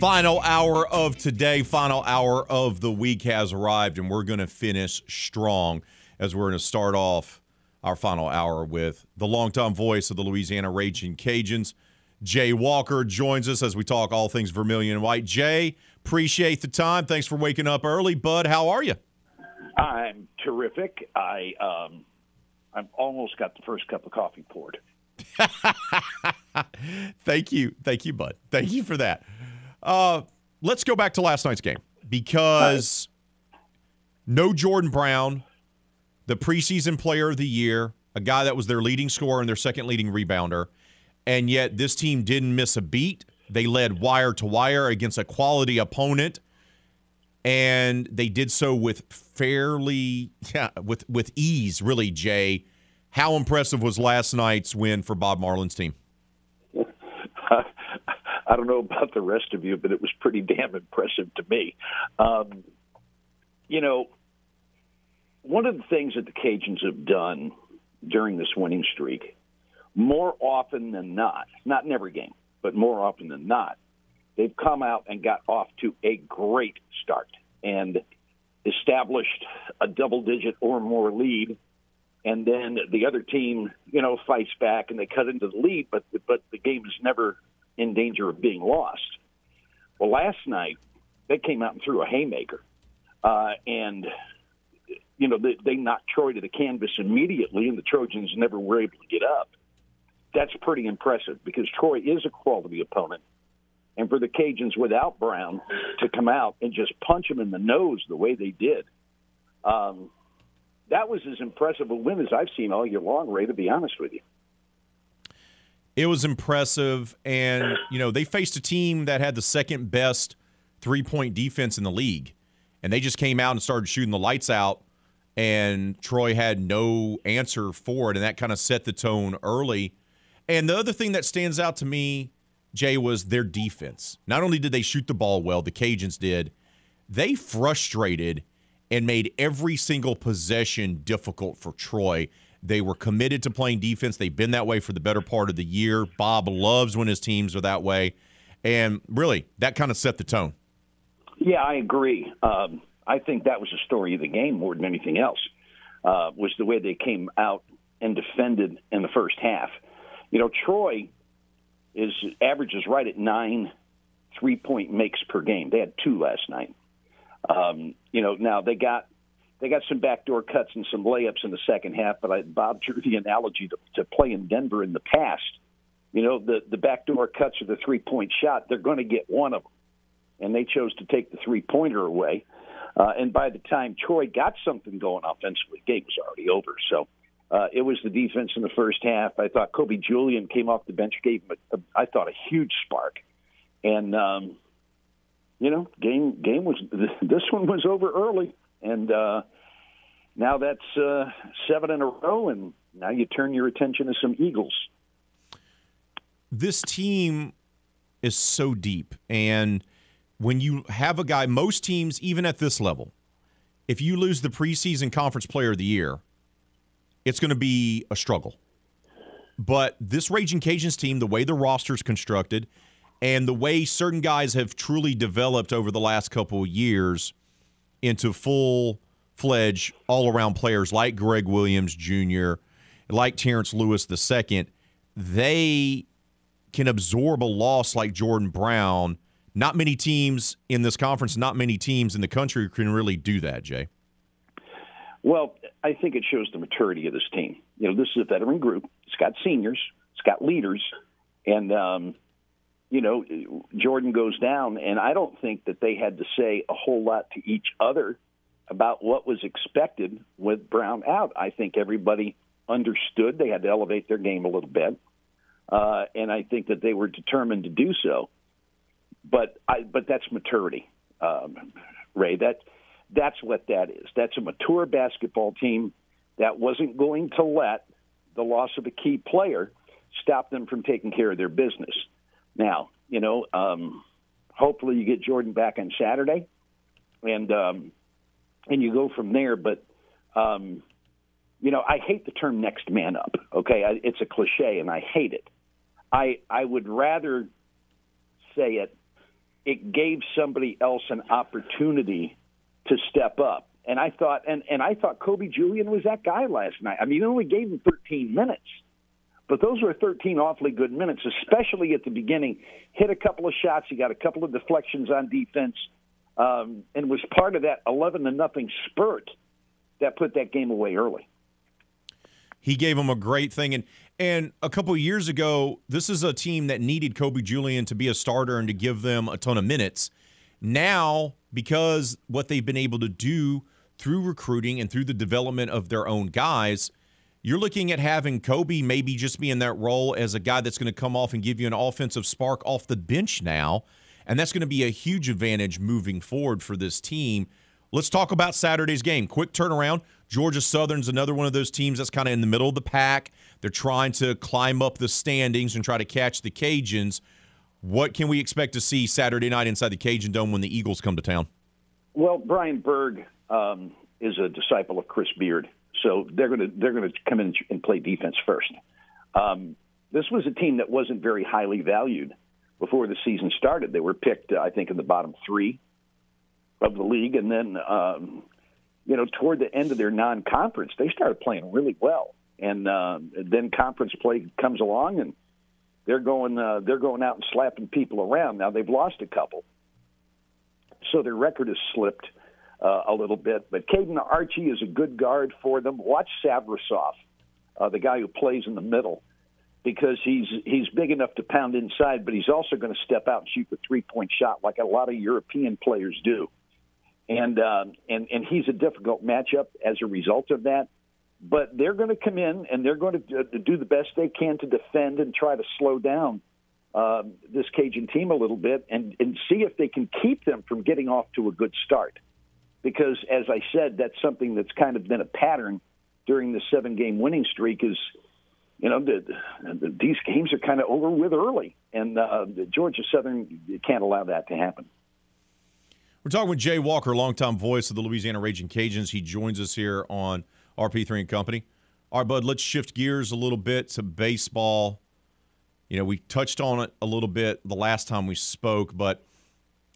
S1: Final hour of today, final hour of the week has arrived, and we're going to finish strong as we're going to start off our final hour with the longtime voice of the Louisiana Raging Cajuns. Jay Walker joins us as we talk all things Vermilion and White. Jay, appreciate the time. Thanks for waking up early. Bud, how are you?
S18: I'm terrific. I um, I've almost got the first cup of coffee poured.
S1: Thank you. Thank you, bud. Thank you for that. Uh, let's go back to last night's game because no Jordan Brown, the preseason player of the year, a guy that was their leading scorer and their second leading rebounder, and yet this team didn't miss a beat. They led wire to wire against a quality opponent, and they did so with fairly, yeah, with with ease. Really, Jay. How impressive was last night's win for Bob Marlin's team?
S18: I don't know about the rest of you, but it was pretty damn impressive to me. Um, you know, one of the things that the Cajuns have done during this winning streak, more often than not, not in every game, but more often than not, they've come out and got off to a great start and established a double digit or more lead and then the other team, you know, fights back and they cut into the lead, but but the game is never in danger of being lost. Well, last night they came out and threw a haymaker, uh, and you know they, they knocked Troy to the canvas immediately, and the Trojans never were able to get up. That's pretty impressive because Troy is a quality opponent, and for the Cajuns without Brown to come out and just punch them in the nose the way they did. Um, that was as impressive a win as I've seen all year long, Ray, to be honest with you.
S1: It was impressive. And, you know, they faced a team that had the second best three point defense in the league. And they just came out and started shooting the lights out. And Troy had no answer for it. And that kind of set the tone early. And the other thing that stands out to me, Jay, was their defense. Not only did they shoot the ball well, the Cajuns did, they frustrated and made every single possession difficult for Troy. They were committed to playing defense. They've been that way for the better part of the year. Bob loves when his teams are that way. And really, that kind of set the tone.
S18: Yeah, I agree. Um, I think that was the story of the game more than anything else, uh, was the way they came out and defended in the first half. You know, Troy is averages right at nine three point makes per game. They had two last night. Um, you know, now they got they got some backdoor cuts and some layups in the second half, but I, Bob drew the analogy to, to play in Denver in the past. You know, the the backdoor cuts or the three point shot, they're going to get one of them, and they chose to take the three pointer away. Uh, and by the time Troy got something going offensively, game was already over. So uh, it was the defense in the first half. I thought Kobe Julien came off the bench, gave him, a, a, I thought, a huge spark. And um, you know, game game was this one was over early, and uh, now that's uh, seven in a row, and now you turn your attention to some Eagles.
S1: This team is so deep, and when you have a guy, most teams, even at this level, if you lose the preseason conference player of the year, it's going to be a struggle. But this Raging Cajuns team, the way the roster is constructed and the way certain guys have truly developed over the last couple of years into full fledged all around players like Greg Williams Jr., like Terrence Lewis II, they can absorb a loss like Jordan Brown. Not many teams in this conference, not many teams in the country can really do that, Jay.
S18: Well, I think it shows the maturity of this team. You know, this is a veteran group. It's got seniors, it's got leaders, and um, you know, Jordan goes down, and I don't think that they had to say a whole lot to each other about what was expected with Brown out. I think everybody understood they had to elevate their game a little bit, uh, and I think that they were determined to do so. But I, but that's maturity, um, Ray. That that's what that is. That's a mature basketball team that wasn't going to let the loss of a key player stop them from taking care of their business. Now, you know, um, hopefully you get Jordan back on Saturday, and um, and you go from there. But um, you know, I hate the term "next man up." Okay, I, it's a cliche, and I hate it. I I would rather say it. It gave somebody else an opportunity to step up, and I thought, and and I thought Kobe Julien was that guy last night. I mean, he only gave him 13 minutes but those were 13 awfully good minutes, especially at the beginning. Hit a couple of shots. He got a couple of deflections on defense, um, and was part of that 11 to nothing spurt that put that game away early.
S1: He gave them a great thing. And and a couple of years ago, this is a team that needed Kobe Julien to be a starter and to give them a ton of minutes. Now, because what they've been able to do through recruiting and through the development of their own guys, you're looking at having Kobe maybe just be in that role as a guy that's going to come off and give you an offensive spark off the bench now. And that's going to be a huge advantage moving forward for this team. Let's talk about Saturday's game. Quick turnaround. Georgia Southern's another one of those teams that's kind of in the middle of the pack. They're trying to climb up the standings and try to catch the Cajuns. What can we expect to see Saturday night inside the Cajun Dome when the Eagles come to town?
S18: Well, Brian Burg um, is a disciple of Chris Beard, so they're going to they're going to come in and play defense first. Um, this was a team that wasn't very highly valued before the season started. They were picked, uh, I think, in the bottom three of the league, and then um, you know toward the end of their non-conference, they started playing really well, and uh, then conference play comes along and they're going uh, they're going out and slapping people around. Now they've lost a couple, so their record has slipped uh, a little bit. But Caden Archie is a good guard for them. Watch Savrasov, uh, the guy who plays in the middle, because he's he's big enough to pound inside, but he's also going to step out and shoot the three point shot like a lot of European players do. And uh, and and he's a difficult matchup as a result of that but they're going to come in and they're going to do the best they can to defend and try to slow down uh, this Cajun team a little bit and, and see if they can keep them from getting off to a good start. Because, as I said, that's something that's kind of been a pattern during the seven game winning streak is, you know, the, the, these games are kind of over with early. And uh, Georgia Southern can't allow that to happen.
S1: We're talking with Jay Walker, longtime voice of the Louisiana Raging Cajuns. He joins us here on – RP3 and Company. All right, Bud, let's shift gears a little bit to baseball. You know, we touched on it a little bit the last time we spoke, but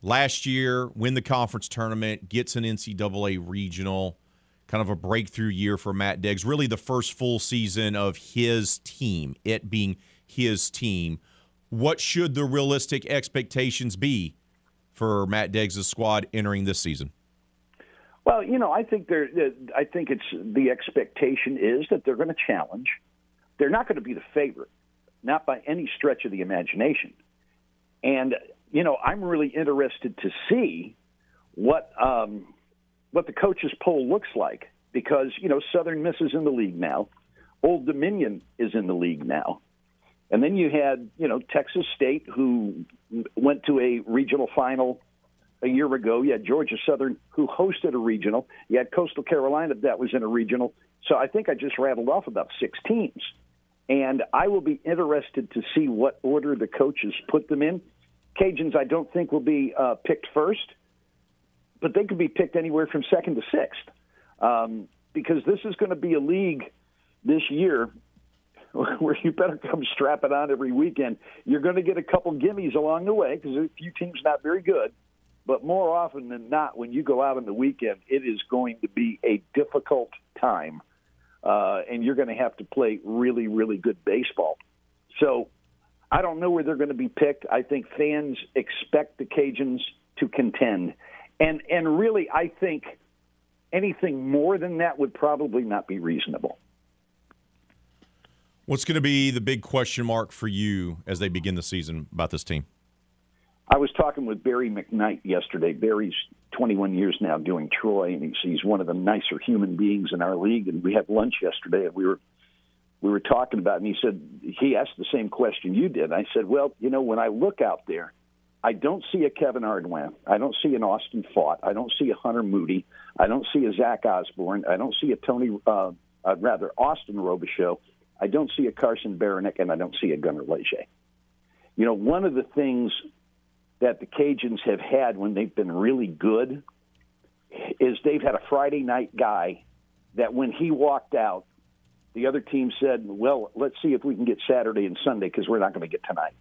S1: last year, win the conference tournament, gets an NCAA regional, kind of a breakthrough year for Matt Deggs. Really the first full season of his team, it being his team. What should the realistic expectations be for Matt Deggs' squad entering this season?
S18: Well, you know, I think they're. I think it's the expectation is that they're going to challenge. They're not going to be the favorite, not by any stretch of the imagination. And you know, I'm really interested to see what um, what the coaches poll looks like because you know Southern Miss is in the league now, Old Dominion is in the league now, and then you had you know Texas State who went to a regional final a year ago. You had Georgia Southern, who hosted a regional. You had Coastal Carolina that was in a regional. So I think I just rattled off about six teams. And I will be interested to see what order the coaches put them in. Cajuns, I don't think will be uh, picked first, but they could be picked anywhere from second to sixth. Um, because this is going to be a league this year where you better come strap it on every weekend. You're going to get a couple gimmies along the way because a few teams not very good. But more often than not, when you go out on the weekend, it is going to be a difficult time. Uh, and you're going to have to play really, really good baseball. So I don't know where they're going to be picked. I think fans expect the Cajuns to contend. And, and really, I think anything more than that would probably not be reasonable.
S1: What's going to be the big question mark for you as they begin the season about this team?
S18: I was talking with Barry McKnight yesterday. Barry's 21 years now doing Troy, and he's, he's one of the nicer human beings in our league. And we had lunch yesterday, and we were we were talking about, and he said he asked the same question you did. I said, well, you know, when I look out there, I don't see a Kevin Ardwan. I don't see an Austin Fought. I don't see a Hunter Moody. I don't see a Zach Osborne. I don't see a Tony, uh, uh, rather Austin Robichaux. I don't see a Carson Baranik, and I don't see a Gunner Leger. You know, one of the things that the Cajuns have had when they've been really good is they've had a Friday night guy that when he walked out, the other team said, "Well, let's see if we can get Saturday and Sunday because we're not going to get tonight."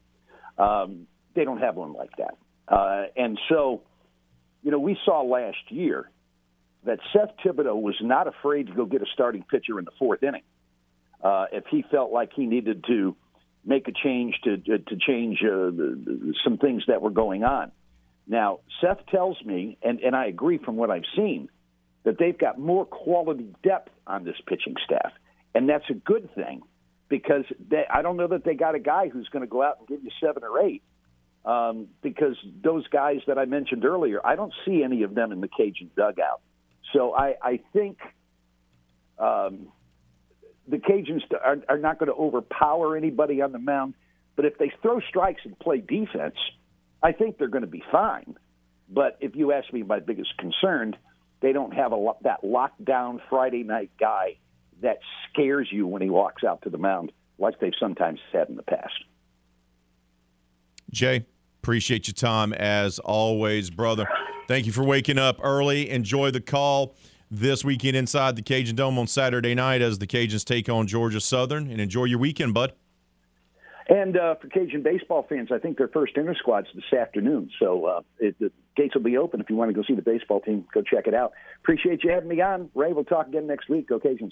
S18: Um, they don't have one like that, uh, and so you know we saw last year that Seth Thibodeau was not afraid to go get a starting pitcher in the fourth inning uh, if he felt like he needed to make a change to to, change uh, some things that were going on. Now, Seth tells me, and, and I agree from what I've seen, that they've got more quality depth on this pitching staff. And that's a good thing because they, I don't know that they got a guy who's going to go out and give you seven or eight. Um, because those guys that I mentioned earlier, I don't see any of them in the Cajun dugout. So I, I think um, the Cajuns are, are not going to overpower anybody on the mound. But if they throw strikes and play defense, I think they're going to be fine. But if you ask me my biggest concern, they don't have a that lockdown Friday night guy that scares you when he walks out to the mound like they've sometimes had in the past.
S1: Jay, appreciate your time as always, brother. Thank you for waking up early. Enjoy the call this weekend inside the Cajun Dome on Saturday night as the Cajuns take on Georgia Southern. And enjoy your weekend, bud.
S18: And uh, for Cajun baseball fans, I think their first inter squad's this afternoon. So uh, it, the gates will be open if you want to go see the baseball team. Go check it out. Appreciate you having me on. Ray, we'll talk again next week. Go Cajuns.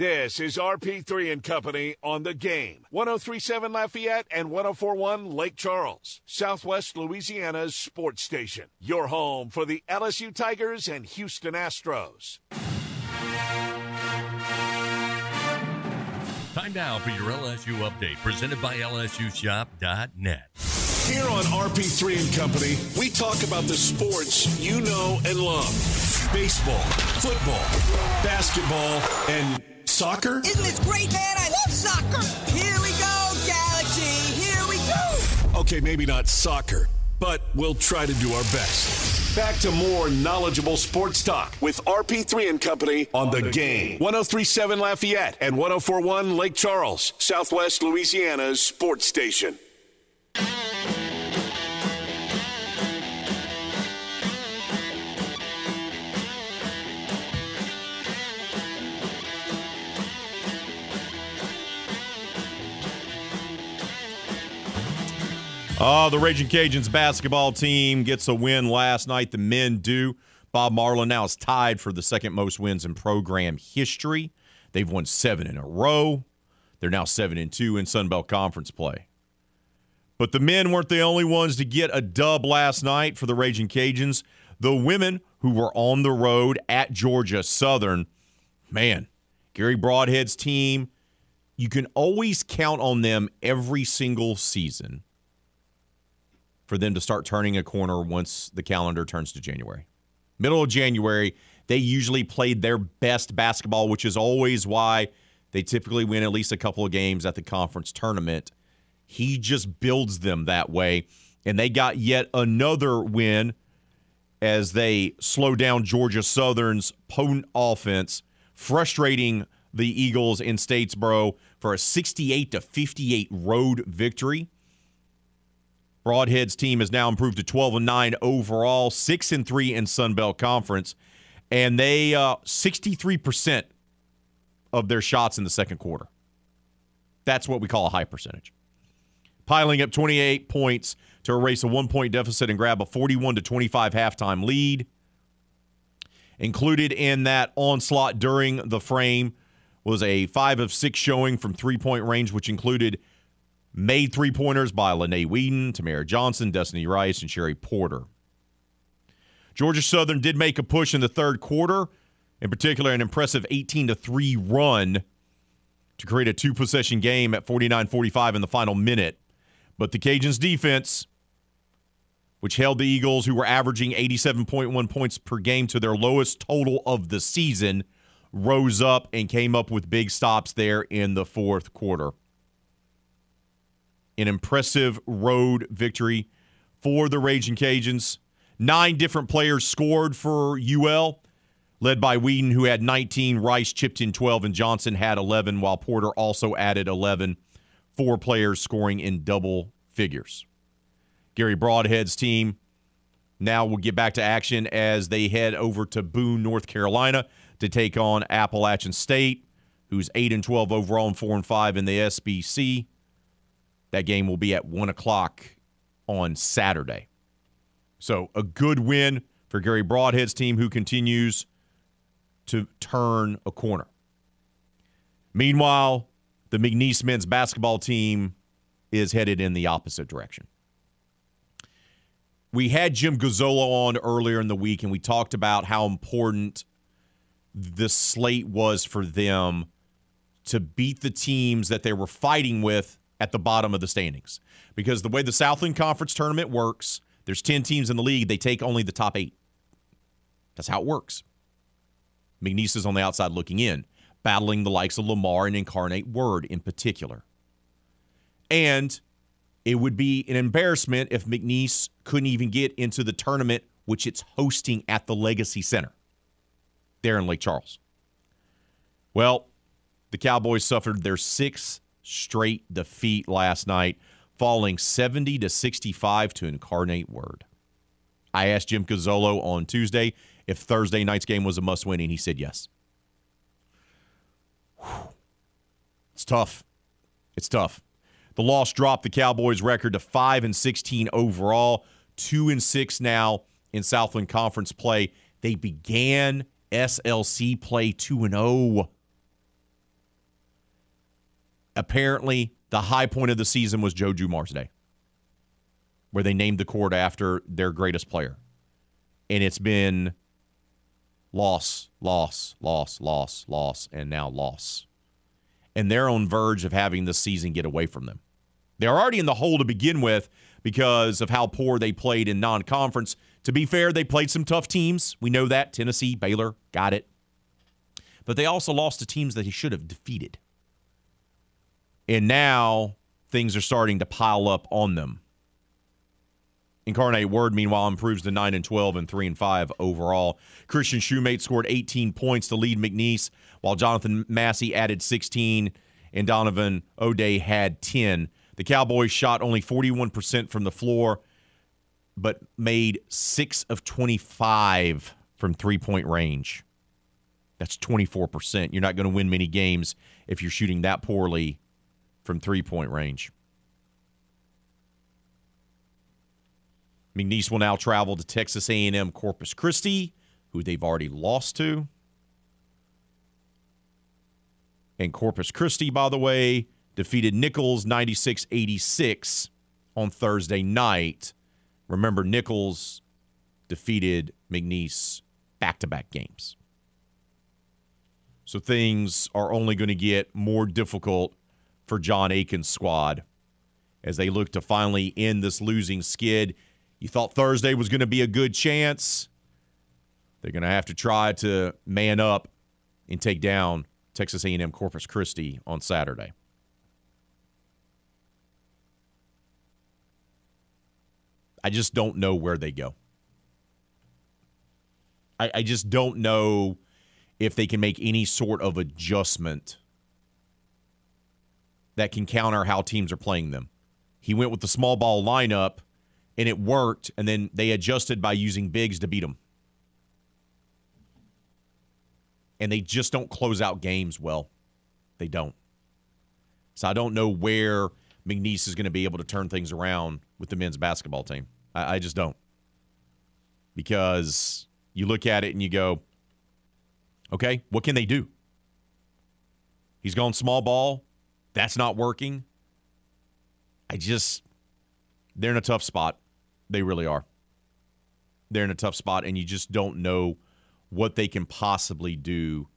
S3: This is RP3 and Company on the game. 1037 Lafayette and 1041 Lake Charles, Southwest Louisiana's sports station. Your home for the LSU Tigers and Houston Astros.
S19: Time now for your LSU update presented by LSUshop.net.
S4: Here on RP3 and Company, we talk about the sports you know and love baseball, football, basketball, and soccer.
S20: Isn't this great, man? I love soccer. Here we go, Galaxy. Here we go.
S4: Okay, maybe not soccer, but we'll try to do our best. Back to more knowledgeable sports talk with RP3 and Company on, the, game. 1037 Lafayette and 1041 Lake Charles, Southwest Louisiana's sports station.
S1: Oh, the Raging Cajuns basketball team gets a win last night. The men do. Bob Marlin now is tied for the second most wins in program history. They've won seven in a row. They're now seven and two in Sun Belt Conference play. But the men weren't the only ones to get a dub last night for the Raging Cajuns. The women who were on the road at Georgia Southern, man, Garry Brodhead's team, you can always count on them every single season for them to start turning a corner once the calendar turns to January. Middle of January, they usually played their best basketball, which is always why they typically win at least a couple of games at the conference tournament. He just builds them that way. And they got yet another win as they slow down Georgia Southern's potent offense, frustrating the Eagles in Statesboro for a 68 to 58 road victory. Brodhead's team has now improved to 12 and 9 overall, 6 and 3 in Sun Belt Conference, and they uh, 63% of their shots in the second quarter. That's what we call a high percentage. Piling up 28 points to erase a one point deficit and grab a 41 to 25 halftime lead. Included in that onslaught during the frame was a 5 of 6 showing from three point range, which included made three pointers by Lene Whedon, Tamara Johnson, Destiny Rice, and Sherry Porter. Georgia Southern did make a push in the third quarter, in particular, an impressive 18 to 3 run to create a two possession game at 49 45 in the final minute. But the Cajuns' defense, which held the Eagles, who were averaging 87.1 points per game, to their lowest total of the season, rose up and came up with big stops there in the fourth quarter an impressive road victory for the Raging Cajuns. Nine different players scored for UL, led by Whedon, who had 19, Rice chipped in 12, and Johnson had 11, while Porter also added 11. Four players scoring in double figures. Garry Brodhead's team now will get back to action as they head over to Boone, North Carolina to take on Appalachian State, who's 8 and 12 overall and 4 and 5 in the SBC. That game will be at 1 o'clock on Saturday. So a good win for Garry Brodhead's team, who continues to turn a corner. Meanwhile, the McNeese men's basketball team is headed in the opposite direction. We had Jim Gazzola on earlier in the week, and we talked about how important the slate was for them to beat the teams that they were fighting with at the bottom of the standings. Because the way the Southland Conference tournament works, there's 10 teams in the league, they take only the top eight. That's how it works. McNeese is on the outside looking in, battling the likes of Lamar and Incarnate Word in particular. And it would be an embarrassment if McNeese couldn't even get into the tournament, which it's hosting at the Legacy Center there in Lake Charles. Well, the Cowboys suffered their sixth straight defeat last night, falling 70 to 65 to Incarnate Word. I asked Jim Cozzolo on Tuesday if Thursday night's game was a must win, and he said yes. Whew. It's tough. It's tough. The loss dropped the Cowboys' record to 5 and 16 overall, 2 and 6 now in Southland Conference play. They began SLC play 2 and 0. Apparently, the high point of the season was Joe Dumars Day, where they named the court after their greatest player. And it's been loss, loss, loss, loss, loss, and now loss. And they're on verge of having the season get away from them. They're already in the hole to begin with because of how poor they played in non conference. To be fair, they played some tough teams. We know that. Tennessee, Baylor, got it. But they also lost to teams that he should have defeated. And now things are starting to pile up on them. Incarnate Word, meanwhile, improves to 9 and 12 and 3 and 5 overall. Christian Shumate scored 18 points to lead McNeese, while Jonathan Massey added 16 and Donovan O'Day had 10. The Cowboys shot only 41% from the floor, but made 6 of 25 from three point range. That's 24%. You're not going to win many games if you're shooting that poorly from three point range. McNeese will now travel to Texas A&M Corpus Christi, who they've already lost to. And Corpus Christi, by the way, defeated Nicholls 96 86 on Thursday night. Remember, Nicholls defeated McNeese back to back games. So things are only going to get more difficult for John Aiken's squad as they look to finally end this losing skid. You thought Thursday was going to be a good chance. They're going to have to try to man up and take down Texas A&M Corpus Christi on Saturday. I just don't know where they go. I, I just don't know if they can make any sort of adjustment that can counter how teams are playing them. He went with the small ball lineup and it worked, and then they adjusted by using bigs to beat them. And they just don't close out games well. They don't. So I don't know where McNeese is going to be able to turn things around with the men's basketball team. I, I just don't. Because you look at it and you go, okay, what can they do? He's gone small ball. That's not working. I just, they're in a tough spot. They really are. They're in a tough spot, and you just don't know what they can possibly do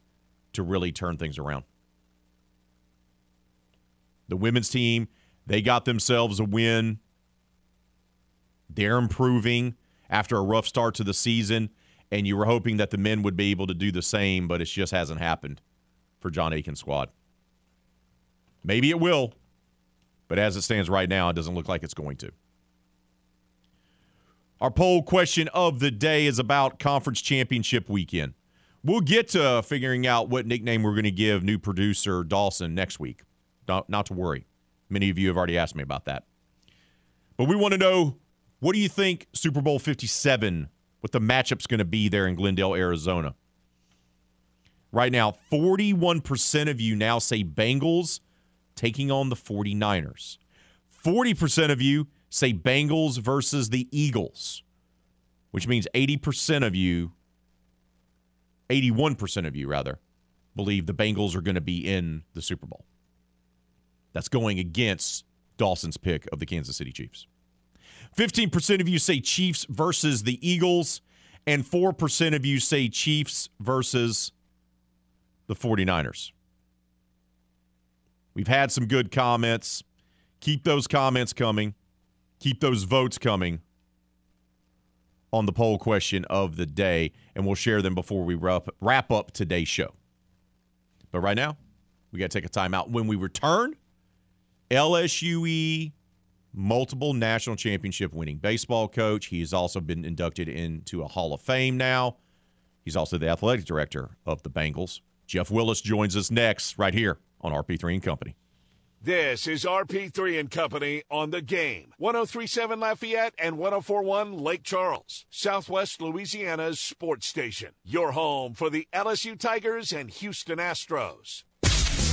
S1: to really turn things around. The women's team, they got themselves a win. They're improving after a rough start to the season, and you were hoping that the men would be able to do the same, but it just hasn't happened for John Aiken's squad. Maybe it will, but as it stands right now, it doesn't look like it's going to. Our poll question of the day is about conference championship weekend. We'll get to figuring out what nickname we're going to give new producer Dawson next week. Not, not to worry. Many of you have already asked me about that. But we want to know what do you think Super Bowl 57, what the matchup's going to be there in Glendale, Arizona? Right now, 41% of you now say Bengals taking on the 49ers. 40% of you say Bengals versus the Eagles, which means 80% of you, 81% of you rather, believe the Bengals are going to be in the Super Bowl. That's going against Dawson's pick of the Kansas City Chiefs. 15% of you say Chiefs versus the Eagles, and 4% of you say Chiefs versus the 49ers. We've had some good comments. Keep those comments coming. Keep those votes coming on the poll question of the day, and we'll share them before we wrap, wrap up today's show. But right now, we got to take a timeout. When we return, LSUE multiple national championship winning baseball coach. He has also been inducted into a Hall of Fame now. He's also the athletic director of the Bengals. Jeff Willis joins us next, right here on RP3 and Company.
S3: This is RP3 and Company on the game. 1037 Lafayette and 1041 Lake Charles, Southwest Louisiana's sports station. Your home for the LSU Tigers and Houston Astros.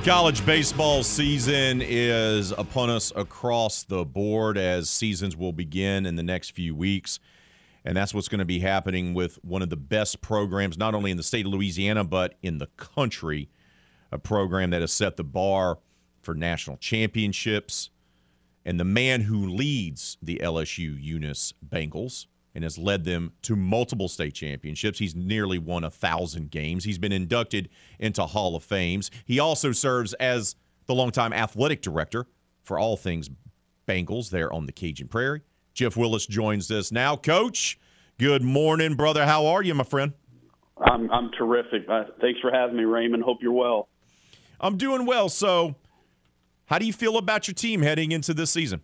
S1: The college baseball season is upon us across the board as seasons will begin in the next few weeks. And that's what's going to be happening with one of the best programs, not only in the state of Louisiana, but in the country. A program that has set the bar for national championships. And the man who leads the LSU Eunice Bengals and has led them to multiple state championships. He's nearly won a thousand games. He's been inducted into Hall of Fames. He also serves as the longtime athletic director for all things Bengals there on the Cajun Prairie. Jeff Willis joins us now. Coach, good morning, brother. How are you, my friend?
S21: I'm I'm terrific. Uh, thanks for having me, Raymond. Hope you're well.
S1: I'm doing well. So, how do you feel about your team heading into this season?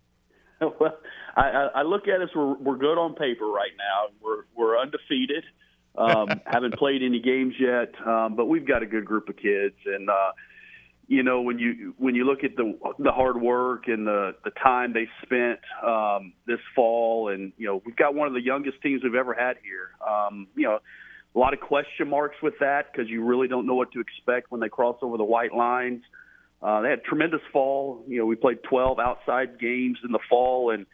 S21: well, I, I look at us. We're we're good on paper right now. We're we're undefeated. Um, haven't played any games yet, um, but we've got a good group of kids, and uh, you know when you when you look at the the hard work and the the time they spent um, this fall, and you know we've got one of the youngest teams we've ever had here. Um, you know, a lot of question marks with that because you really don't know what to expect when they cross over the white lines. Uh, they had tremendous fall. You know, we played 12 outside games in the fall, and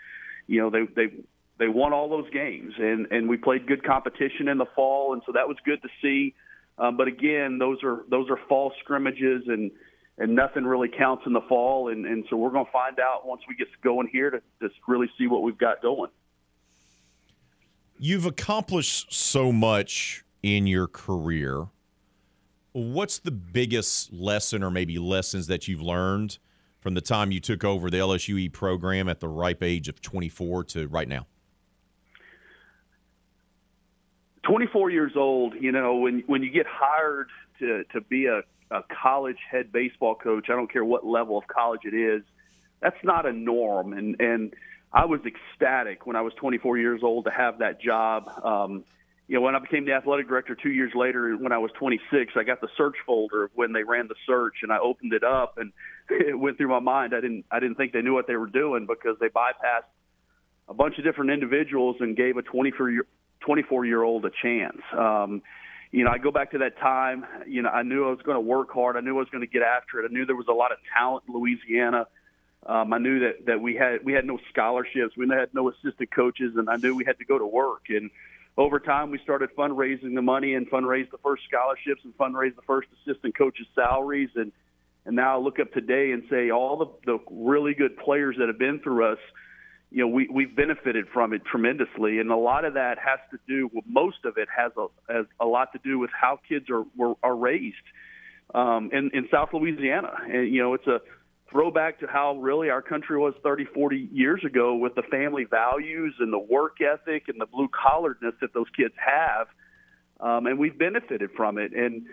S21: you know they they they won all those games and and we played good competition in the fall and so that was good to see. Um, but again those are those are fall scrimmages and and nothing really counts in the fall and and so we're going to find out once we get going here to just really see what we've got going.
S1: You've accomplished so much in your career. What's the biggest lesson or maybe lessons that you've learned from the time you took over the LSUE program at the ripe age of 24 to right now?
S21: 24 years old, you know, when when you get hired to to be a, a college head baseball coach, I don't care what level of college it is, that's not a norm. And and I was ecstatic when I was 24 years old to have that job. Um, you know, when I became the athletic director two years later, when I was 26, I got the search folder when they ran the search, and I opened it up, and it went through my mind. I didn't, I didn't think they knew what they were doing because they bypassed a bunch of different individuals and gave a 24 year, 24 year old a chance. Um, you know, I go back to that time. You know, I knew I was going to work hard. I knew I was going to get after it. I knew there was a lot of talent in Louisiana. Um, I knew that that we had we had no scholarships, we had no assistant coaches, and I knew we had to go to work. And over time, we started fundraising the money and fundraised the first scholarships and fundraised the first assistant coaches' salaries. And and now I look up today and say all the the really good players that have been through us, you know, we we've benefited from it tremendously. And a lot of that has to do, well, most of it has a has a lot to do with how kids are were, are raised um, in in South Louisiana. And you know, it's a throwback to how really our country was 30, 40 years ago with the family values and the work ethic and the blue collaredness that those kids have. Um, and we've benefited from it. And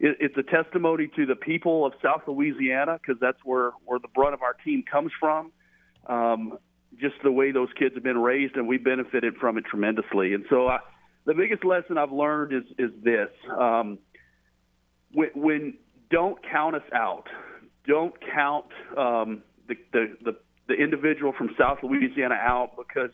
S21: it, it's a testimony to the people of South Louisiana because that's where, where the brunt of our team comes from. Um, just the way those kids have been raised, and we benefited from it tremendously. And so I, the biggest lesson I've learned is is this: um, when, when don't count us out, don't count um, the, the the the individual from South Louisiana out because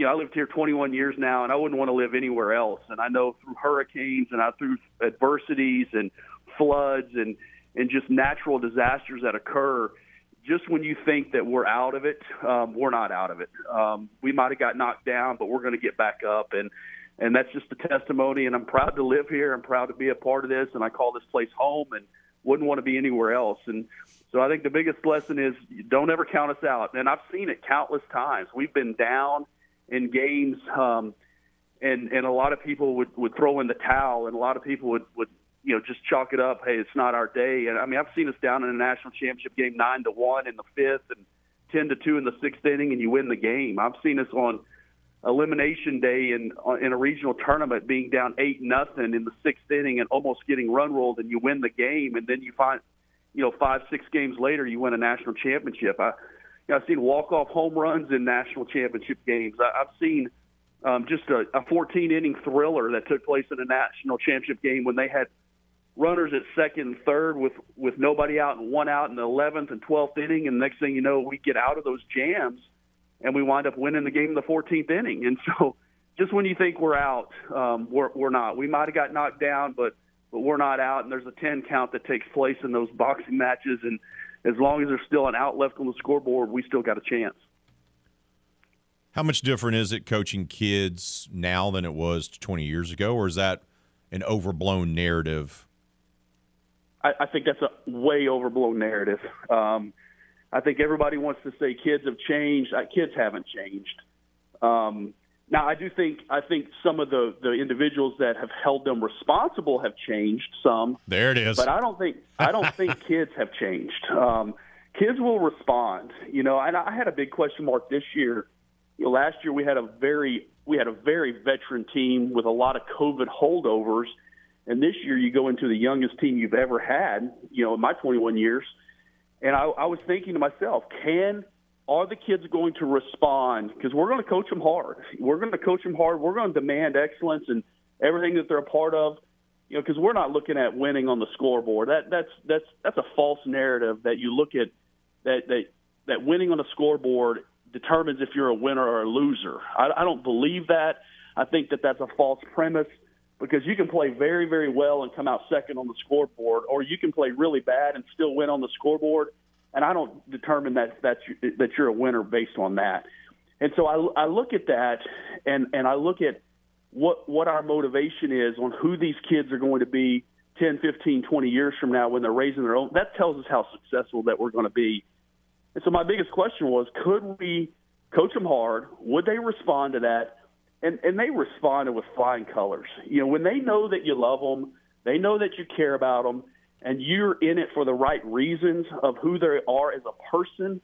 S21: you know I lived here 21 years now, and I wouldn't want to live anywhere else. And I know through hurricanes and I through adversities and floods and and just natural disasters that occur. Just when you think that we're out of it, um, we're not out of it. Um, we might have got knocked down, but we're going to get back up. And and that's just a testimony. And I'm proud to live here. I'm proud to be a part of this, and I call this place home, and wouldn't want to be anywhere else. And so I think the biggest lesson is don't ever count us out. And I've seen it countless times. We've been down in games, um, and and a lot of people would would throw in the towel, and a lot of people would would you know just chalk it up. Hey, it's not our day. And I mean, I've seen us down in a national championship game nine to one in the fifth, and ten to two in the sixth inning, and you win the game. I've seen us on elimination day in uh, in a regional tournament being down eight nothing in the sixth inning and almost getting run rolled and you win the game and then you find you know five six games later you win a national championship i you know, i've seen walk off home runs in national championship games I, i've seen um, just a, a 14 inning thriller that took place in a national championship game when they had runners at second and third with with nobody out and one out in the 11th and 12th inning and next thing you know we get out of those jams and we wind up winning the game in the 14th inning. And so, just when you think we're out, um, we're we're not. We might have got knocked down, but but we're not out. And there's a 10 count that takes place in those boxing matches, and as long as there's still an out left on the scoreboard, we still got a chance.
S1: How much different is it coaching kids now than it was 20 years ago, or is that an overblown narrative?
S21: I, I think that's a way overblown narrative. Um, I think everybody wants to say kids have changed. Uh, kids haven't changed. Um, now, I do think I think some of the the individuals that have held them responsible have changed some.
S1: There it is.
S21: But I don't think I don't think kids have changed. Um, kids will respond. You know, and I had a big question mark this year. You know, last year we had a very we had a very veteran team with a lot of COVID holdovers, and this year you go into the youngest team you've ever had. You know, in my 21 years and I, I was thinking to myself, can are the kids going to respond? Because we're going to coach them hard. We're going to coach them hard. We're going to demand excellence and everything that they're a part of. You know, because we're not looking at winning on the scoreboard. That that's that's that's a false narrative that you look at that that that winning on a scoreboard determines if you're a winner or a loser. I, I don't believe that. I think that that's a false premise because you can play very, very well and come out second on the scoreboard, or you can play really bad and still win on the scoreboard. And I don't determine that that's that you're a winner based on that. And so I, I look at that, and and I look at what what our motivation is on who these kids are going to be 10, 15, 20 years from now when they're raising their own. That tells us how successful that we're going to be. And so my biggest question was, could we coach them hard? Would they respond to that? and and they responded with flying colors. You know, when they know that you love them, they know that you care about them, and you're in it for the right reasons of who they are as a person.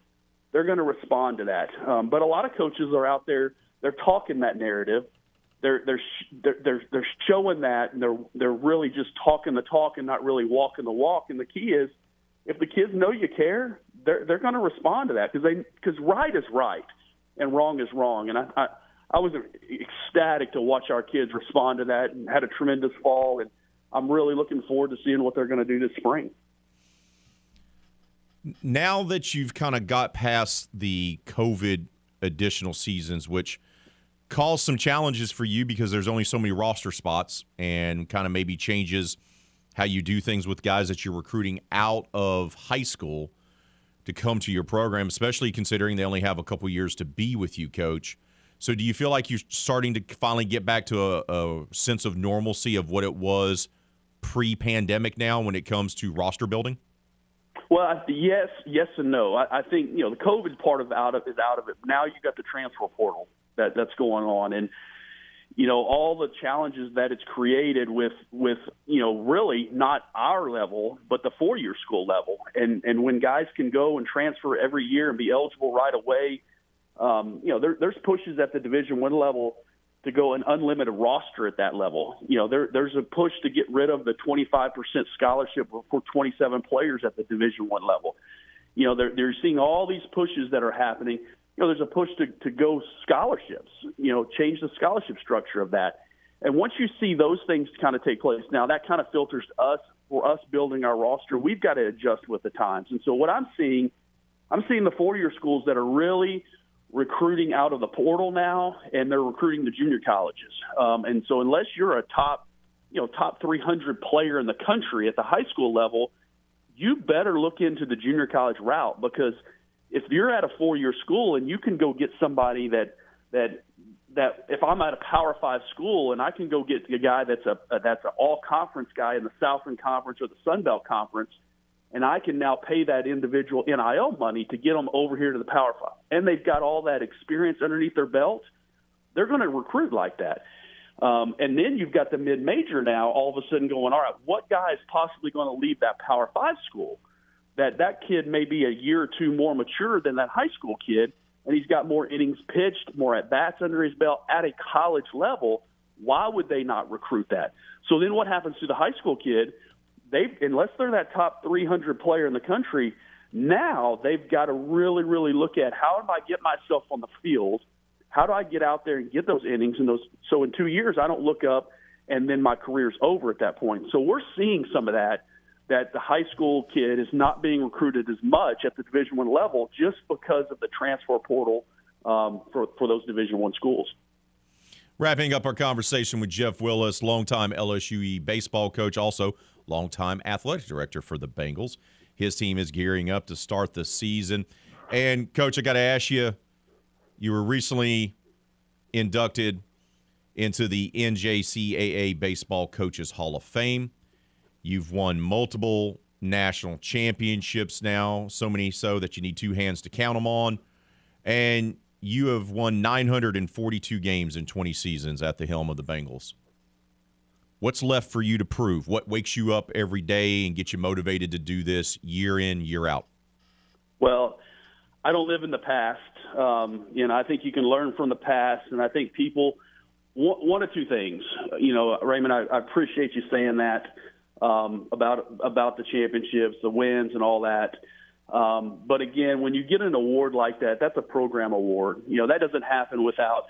S21: They're going to respond to that. Um, but a lot of coaches are out there; they're talking that narrative. They're they're they're they're, they're showing that, and they're they're really just talking the talk and not really walking the walk. And the key is, if the kids know you care, they're they're going to respond to that because they because right is right and wrong is wrong. And I, I I was ecstatic to watch our kids respond to that and had a tremendous fall. And I'm really looking forward to seeing what they're going to do this spring.
S1: Now that you've kind of got past the COVID additional seasons, which caused some challenges for you because there's only so many roster spots and kind of maybe changes how you do things with guys that you're recruiting out of high school to come to your program, especially considering they only have a couple years to be with you, coach. So do you feel like you're starting to finally get back to a, a sense of normalcy of what it was pre-pandemic now when it comes to roster building?
S21: Well, yes, yes, and no. I, I think you know the COVID part of out of is out of it. Now you've got the transfer portal that that's going on, and you know all the challenges that it's created with with you know really not our level, but the four year school level, and and when guys can go and transfer every year and be eligible right away um, you know, there, there's pushes at the Division One level to go an unlimited roster at that level. You know, there, there's a push to get rid of the 25% scholarship for 27 players at the Division One level. You know, they're, they're seeing all these pushes that are happening. You know, there's a push to, to go scholarships. You know, change the scholarship structure of that. And once you see those things kind of take place, now that kind of filters us for us building our roster. We've got to adjust with the times. And so what I'm seeing, I'm seeing the four-year schools that are really recruiting out of the portal now, and they're recruiting the junior colleges. Um, and so unless you're a top, you know, top 300 player in the country at the high school level, you better look into the junior college route because if you're at a four-year school and you can go get somebody that that that if I'm at a Power Five school and I can go get a guy that's a, a that's an all conference guy in the Southern Conference or the Sun Belt Conference, and I can now pay that individual NIL money to get them over here to the Power Five, and they've got all that experience underneath their belt, they're going to recruit like that. Um, and then you've got the mid major now, all of a sudden going, all right, what guy is possibly going to leave that Power Five school? That that kid may be a year or two more mature than that high school kid and he's got more innings pitched, more at bats under his belt at a college level. Why would they not recruit that? So then what happens to the high school kid? They unless they're that top 300 player in the country, now they've got to really really look at how do I get myself on the field? How do I get out there and get those innings and those so in 2 years I don't look up and then my career's over at that point. So we're seeing some of that that the high school kid is not being recruited as much at the Division One level just because of the transfer portal um, for for those Division One schools.
S1: Wrapping up our conversation with Jeff Willis, longtime LSUE baseball coach, also longtime athletic director for the Bengals. His team is gearing up to start the season. And coach, I got to ask you, you were recently inducted into the NJCAA Baseball Coaches Hall of Fame. You've won multiple national championships now, so many so that you need two hands to count them on. And you have won 942 games in 20 seasons at the helm of the Bengals. What's left for you to prove? What wakes you up every day and gets you motivated to do this year in, year out?
S21: Well, I don't live in the past. Um, you know, I think you can learn from the past, and I think people one, or two things. You know, Raymond, I, I appreciate you saying that um, about about the championships, the wins, and all that. Um, but again, when you get an award like that, that's a program award. You know that doesn't happen without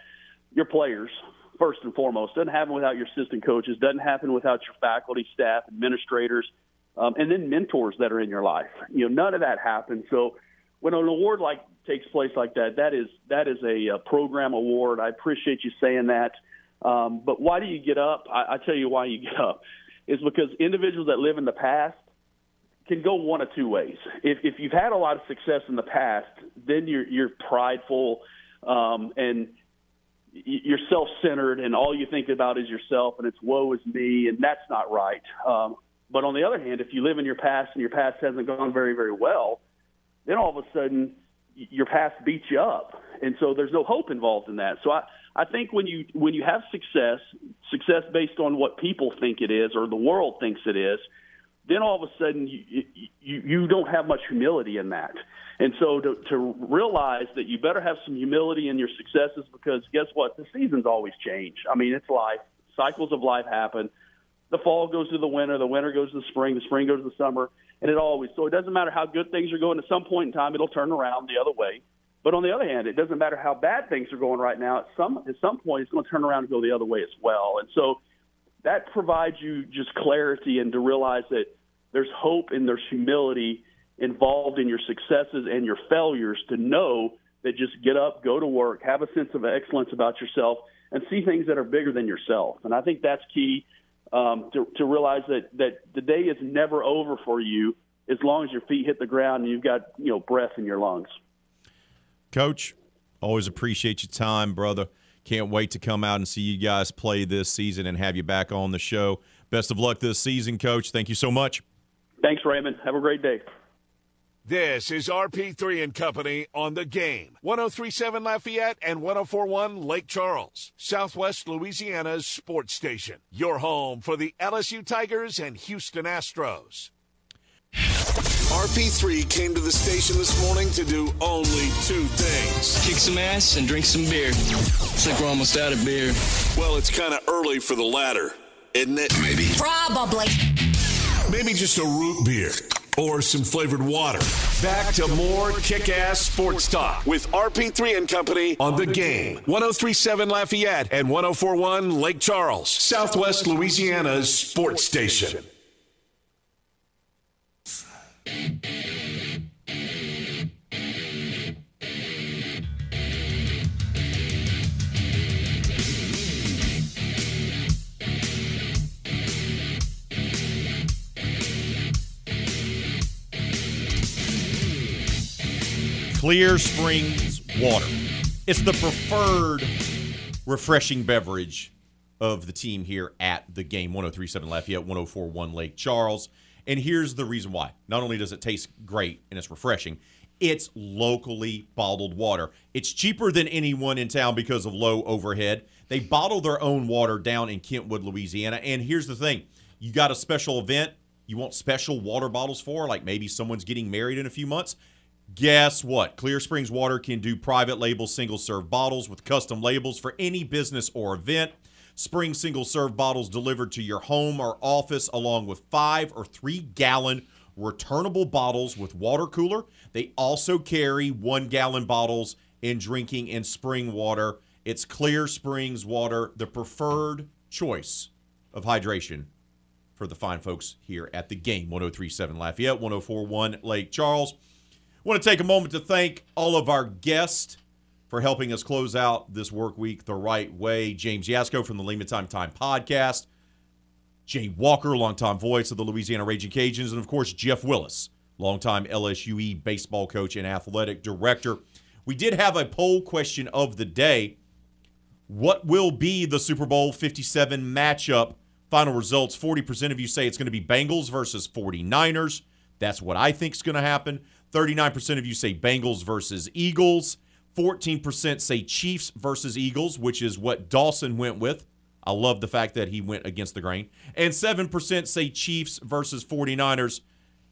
S21: your players first and foremost. Doesn't happen without your assistant coaches. Doesn't happen without your faculty, staff, administrators, um, and then mentors that are in your life. You know none of that happens. So when an award like takes place like that, that is that is a, a program award. I appreciate you saying that. Um, but why do you get up? I, I tell you why you get up is because individuals that live in the past can go one of two ways. If, if you've had a lot of success in the past, then you're, you're prideful um, and you're self-centered, and all you think about is yourself, and it's woe is me, and that's not right. Um, but on the other hand, if you live in your past and your past hasn't gone very, very well, then all of a sudden your past beats you up, and so there's no hope involved in that. So I, I think when you when you have success, success based on what people think it is or the world thinks it is, then all of a sudden you you, you don't have much humility in that. And so to, to realize that you better have some humility in your successes because guess what? The seasons always change. I mean, it's life. Cycles of life happen. The fall goes to the winter. The winter goes to the spring. The spring goes to the summer. And it always, so it doesn't matter how good things are going. At some point in time, it'll turn around the other way. But on the other hand, it doesn't matter how bad things are going right now. At some at some point, it's going to turn around and go the other way as well. And so that provides you just clarity and to realize that there's hope and there's humility involved in your successes and your failures to know that just get up, go to work, have a sense of excellence about yourself, and see things that are bigger than yourself. And I think that's key um, to, to realize that that the day is never over for you as long as your feet hit the ground and you've got you know breath in your lungs.
S1: Coach, always appreciate your time, brother. Can't wait to come out and see you guys play this season and have you back on the show. Best of luck this season, Coach. Thank you so much.
S21: Thanks, Raymond. Have a great day.
S3: This is RP3 and Company on the game. 1037 Lafayette and 1041 Lake Charles, Southwest Louisiana's sports station. Your home for the LSU Tigers and Houston Astros.
S4: RP3 came to the station this morning to do only two things
S22: kick some ass and drink some beer. It's like we're almost out of beer.
S4: Well, it's kind of early for the latter, isn't it? Maybe.
S20: Probably.
S4: Maybe just a root beer. or some flavored water. Back to more kick ass sports talk with RP3 and Company on the game. 1037 Lafayette and 1041 Lake Charles, Southwest Louisiana's sports station.
S1: Clear Springs water. It's the preferred refreshing beverage of the team here at the game 1037 Lafayette, 1041 Lake Charles. And here's the reason why. Not only does it taste great and it's refreshing, it's locally bottled water. It's cheaper than anyone in town because of low overhead. They bottle their own water down in Kentwood, Louisiana. And here's the thing you got a special event you want special water bottles for, like maybe someone's getting married in a few months. Guess what? Clear Springs Water can do private label single serve bottles with custom labels for any business or event. Spring single serve bottles delivered to your home or office, along with five or three gallon returnable bottles with water cooler. They also carry one gallon bottles in drinking and spring water. It's Clear Springs Water, the preferred choice of hydration for the fine folks here at the game. 1037 Lafayette, 1041 Lake Charles. Want to take a moment to thank all of our guests for helping us close out this work week the right way. James Yasko from the Lehman Time Time podcast, Jay Walker, longtime voice of the Louisiana Ragin' Cajuns, and of course Jeff Willis, longtime LSUE baseball coach and athletic director. We did have a poll question of the day. What will be the Super Bowl 57 matchup? Final results 40% of you say it's going to be Bengals versus 49ers. That's what I think is going to happen. 39% of you say Bengals versus Eagles. 14% say Chiefs versus Eagles, which is what Dawson went with. I love the fact that he went against the grain. And 7% say Chiefs versus 49ers.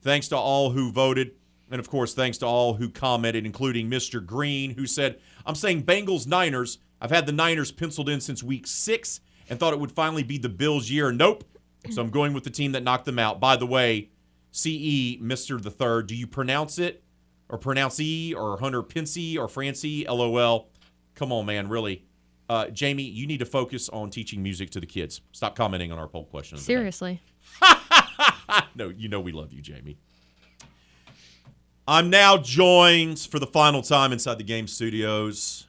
S1: Thanks to all who voted. And of course, thanks to all who commented, including Mr. Green, who said, I'm saying Bengals Niners. I've had the Niners penciled in since week six and thought it would finally be the Bills' year. Nope. So I'm going with the team that knocked them out. By the way, CE, Mr. the Third. Do you pronounce it or pronounce E or Hunter Pinsey or Francie? LOL. Come on, man, really. Uh, Jamie, you need to focus on teaching music to the kids. Stop commenting on our poll question. of the day.
S17: Seriously.
S1: no, you know we love you, Jamie. I'm now joined for the final time inside the game studios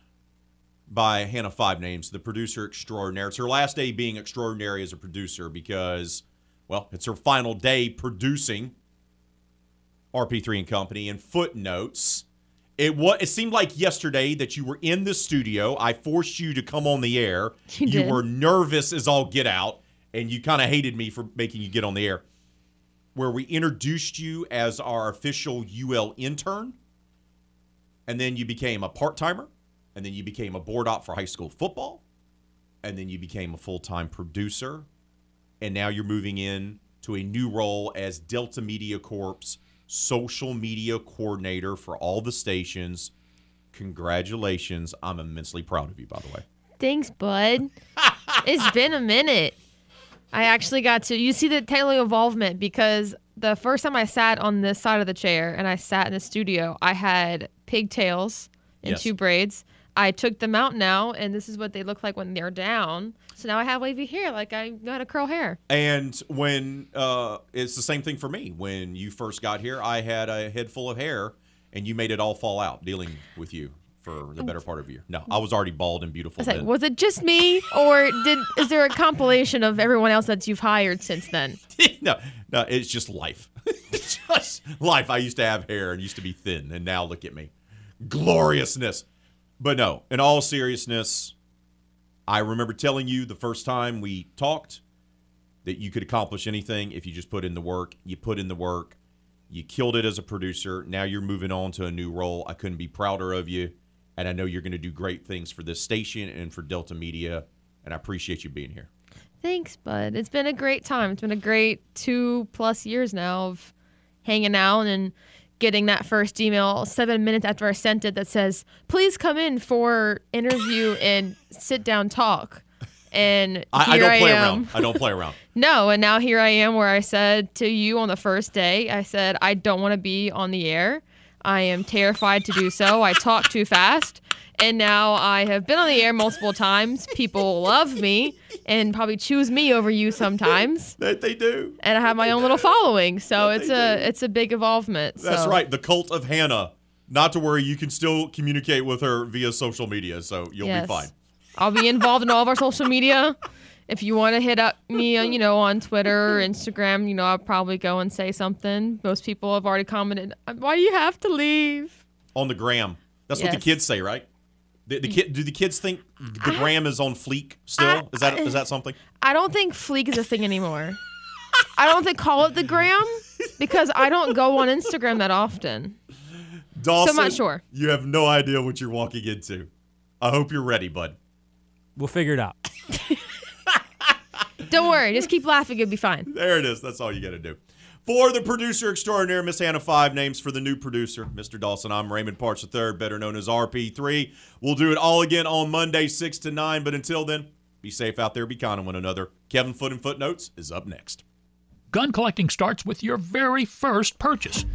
S1: by Hannah Five Names, the producer extraordinaire. It's her last day being extraordinary as a producer because, well, it's her final day producing RP3 and Company. And footnotes, it was it seemed like yesterday that you were in the studio. I forced you to come on the air.
S17: You did.
S1: were nervous as all get out, and you kind of hated me for making you get on the air. Where we introduced you as our official UL intern, and then you became a part timer, and then you became a board op for high school football, and then you became a full time producer, and now you're moving in to a new role as Delta Media Corp's social media coordinator for all the stations. Congratulations. I'm immensely proud of you, by the way.
S17: Thanks, bud. it's been a minute. I actually got to. You see the technical involvement because the first time I sat on this side of the chair and I sat in the studio, I had pigtails and
S1: Yes.
S17: two braids. I took them out now, and this is what they look like when they're down. So now I have wavy hair, like I got a curl hair.
S1: And when uh, it's the same thing for me. When you first got here, I had a head full of hair, and you made it all fall out dealing with you for the better part of a year. No, I was already bald and beautiful
S17: was like, was it just me, or did is there a compilation of everyone else that you've hired since then?
S1: no, no, it's just life. It's just life. I used to have hair and used to be thin, and now look at me, gloriousness. But no, in all seriousness, I remember telling you the first time we talked that you could accomplish anything if you just put in the work. You put in the work. You killed it as a producer. Now you're moving on to a new role. I couldn't be prouder of you. And I know you're going to do great things for this station and for Delta Media. And I appreciate you being here.
S17: Thanks, bud. It's been a great time. It's been a great two plus years now of hanging out and getting that first email seven minutes after I sent it that says, please come in for interview and sit down talk. And
S1: I, I don't play
S17: am.
S1: around. I don't play around.
S17: No, and now here I am where I said to you on the first day, I said, I don't want to be on the air. I am terrified to do so. I talk too fast. And now I have been on the air multiple times. People love me and probably choose me over you sometimes.
S1: That they do.
S17: And I have my own little following. So it's a it's a big involvement.
S1: That's
S17: so.
S1: right. The cult of Hannah. Not to worry, you can still communicate with her via social media, so you'll
S17: Yes.
S1: be fine.
S17: I'll be involved in all of our social media. If you want to hit up me, uh, you know, on Twitter or Instagram, you know, I'll probably go and say something. Most people have already commented, "Why do you have to leave?"
S1: On the gram. That's what the kids say, right? The, the mm. kid, do the kids think the gram is on fleek still? Is that is that something?
S17: I don't think Fleek is a thing anymore. I don't think call it the gram because I don't go on Instagram that often.
S1: Dawson,
S17: I'm not sure.
S1: You have no idea what you're walking into. I hope you're ready, bud.
S2: We'll figure it out.
S17: Don't worry, just keep laughing, it'll be fine.
S1: There it is. That's all you got to do. For the producer extraordinaire, Miss Hannah, five names for the new producer, Mr. Dawson. I'm Raymond Parks III, better known as RP3. We'll do it all again on Monday, 6 to 9. But until then, be safe out there, be kind to one another. Kevin Foote and Footnotes is up next.
S23: Gun collecting starts with your very first purchase.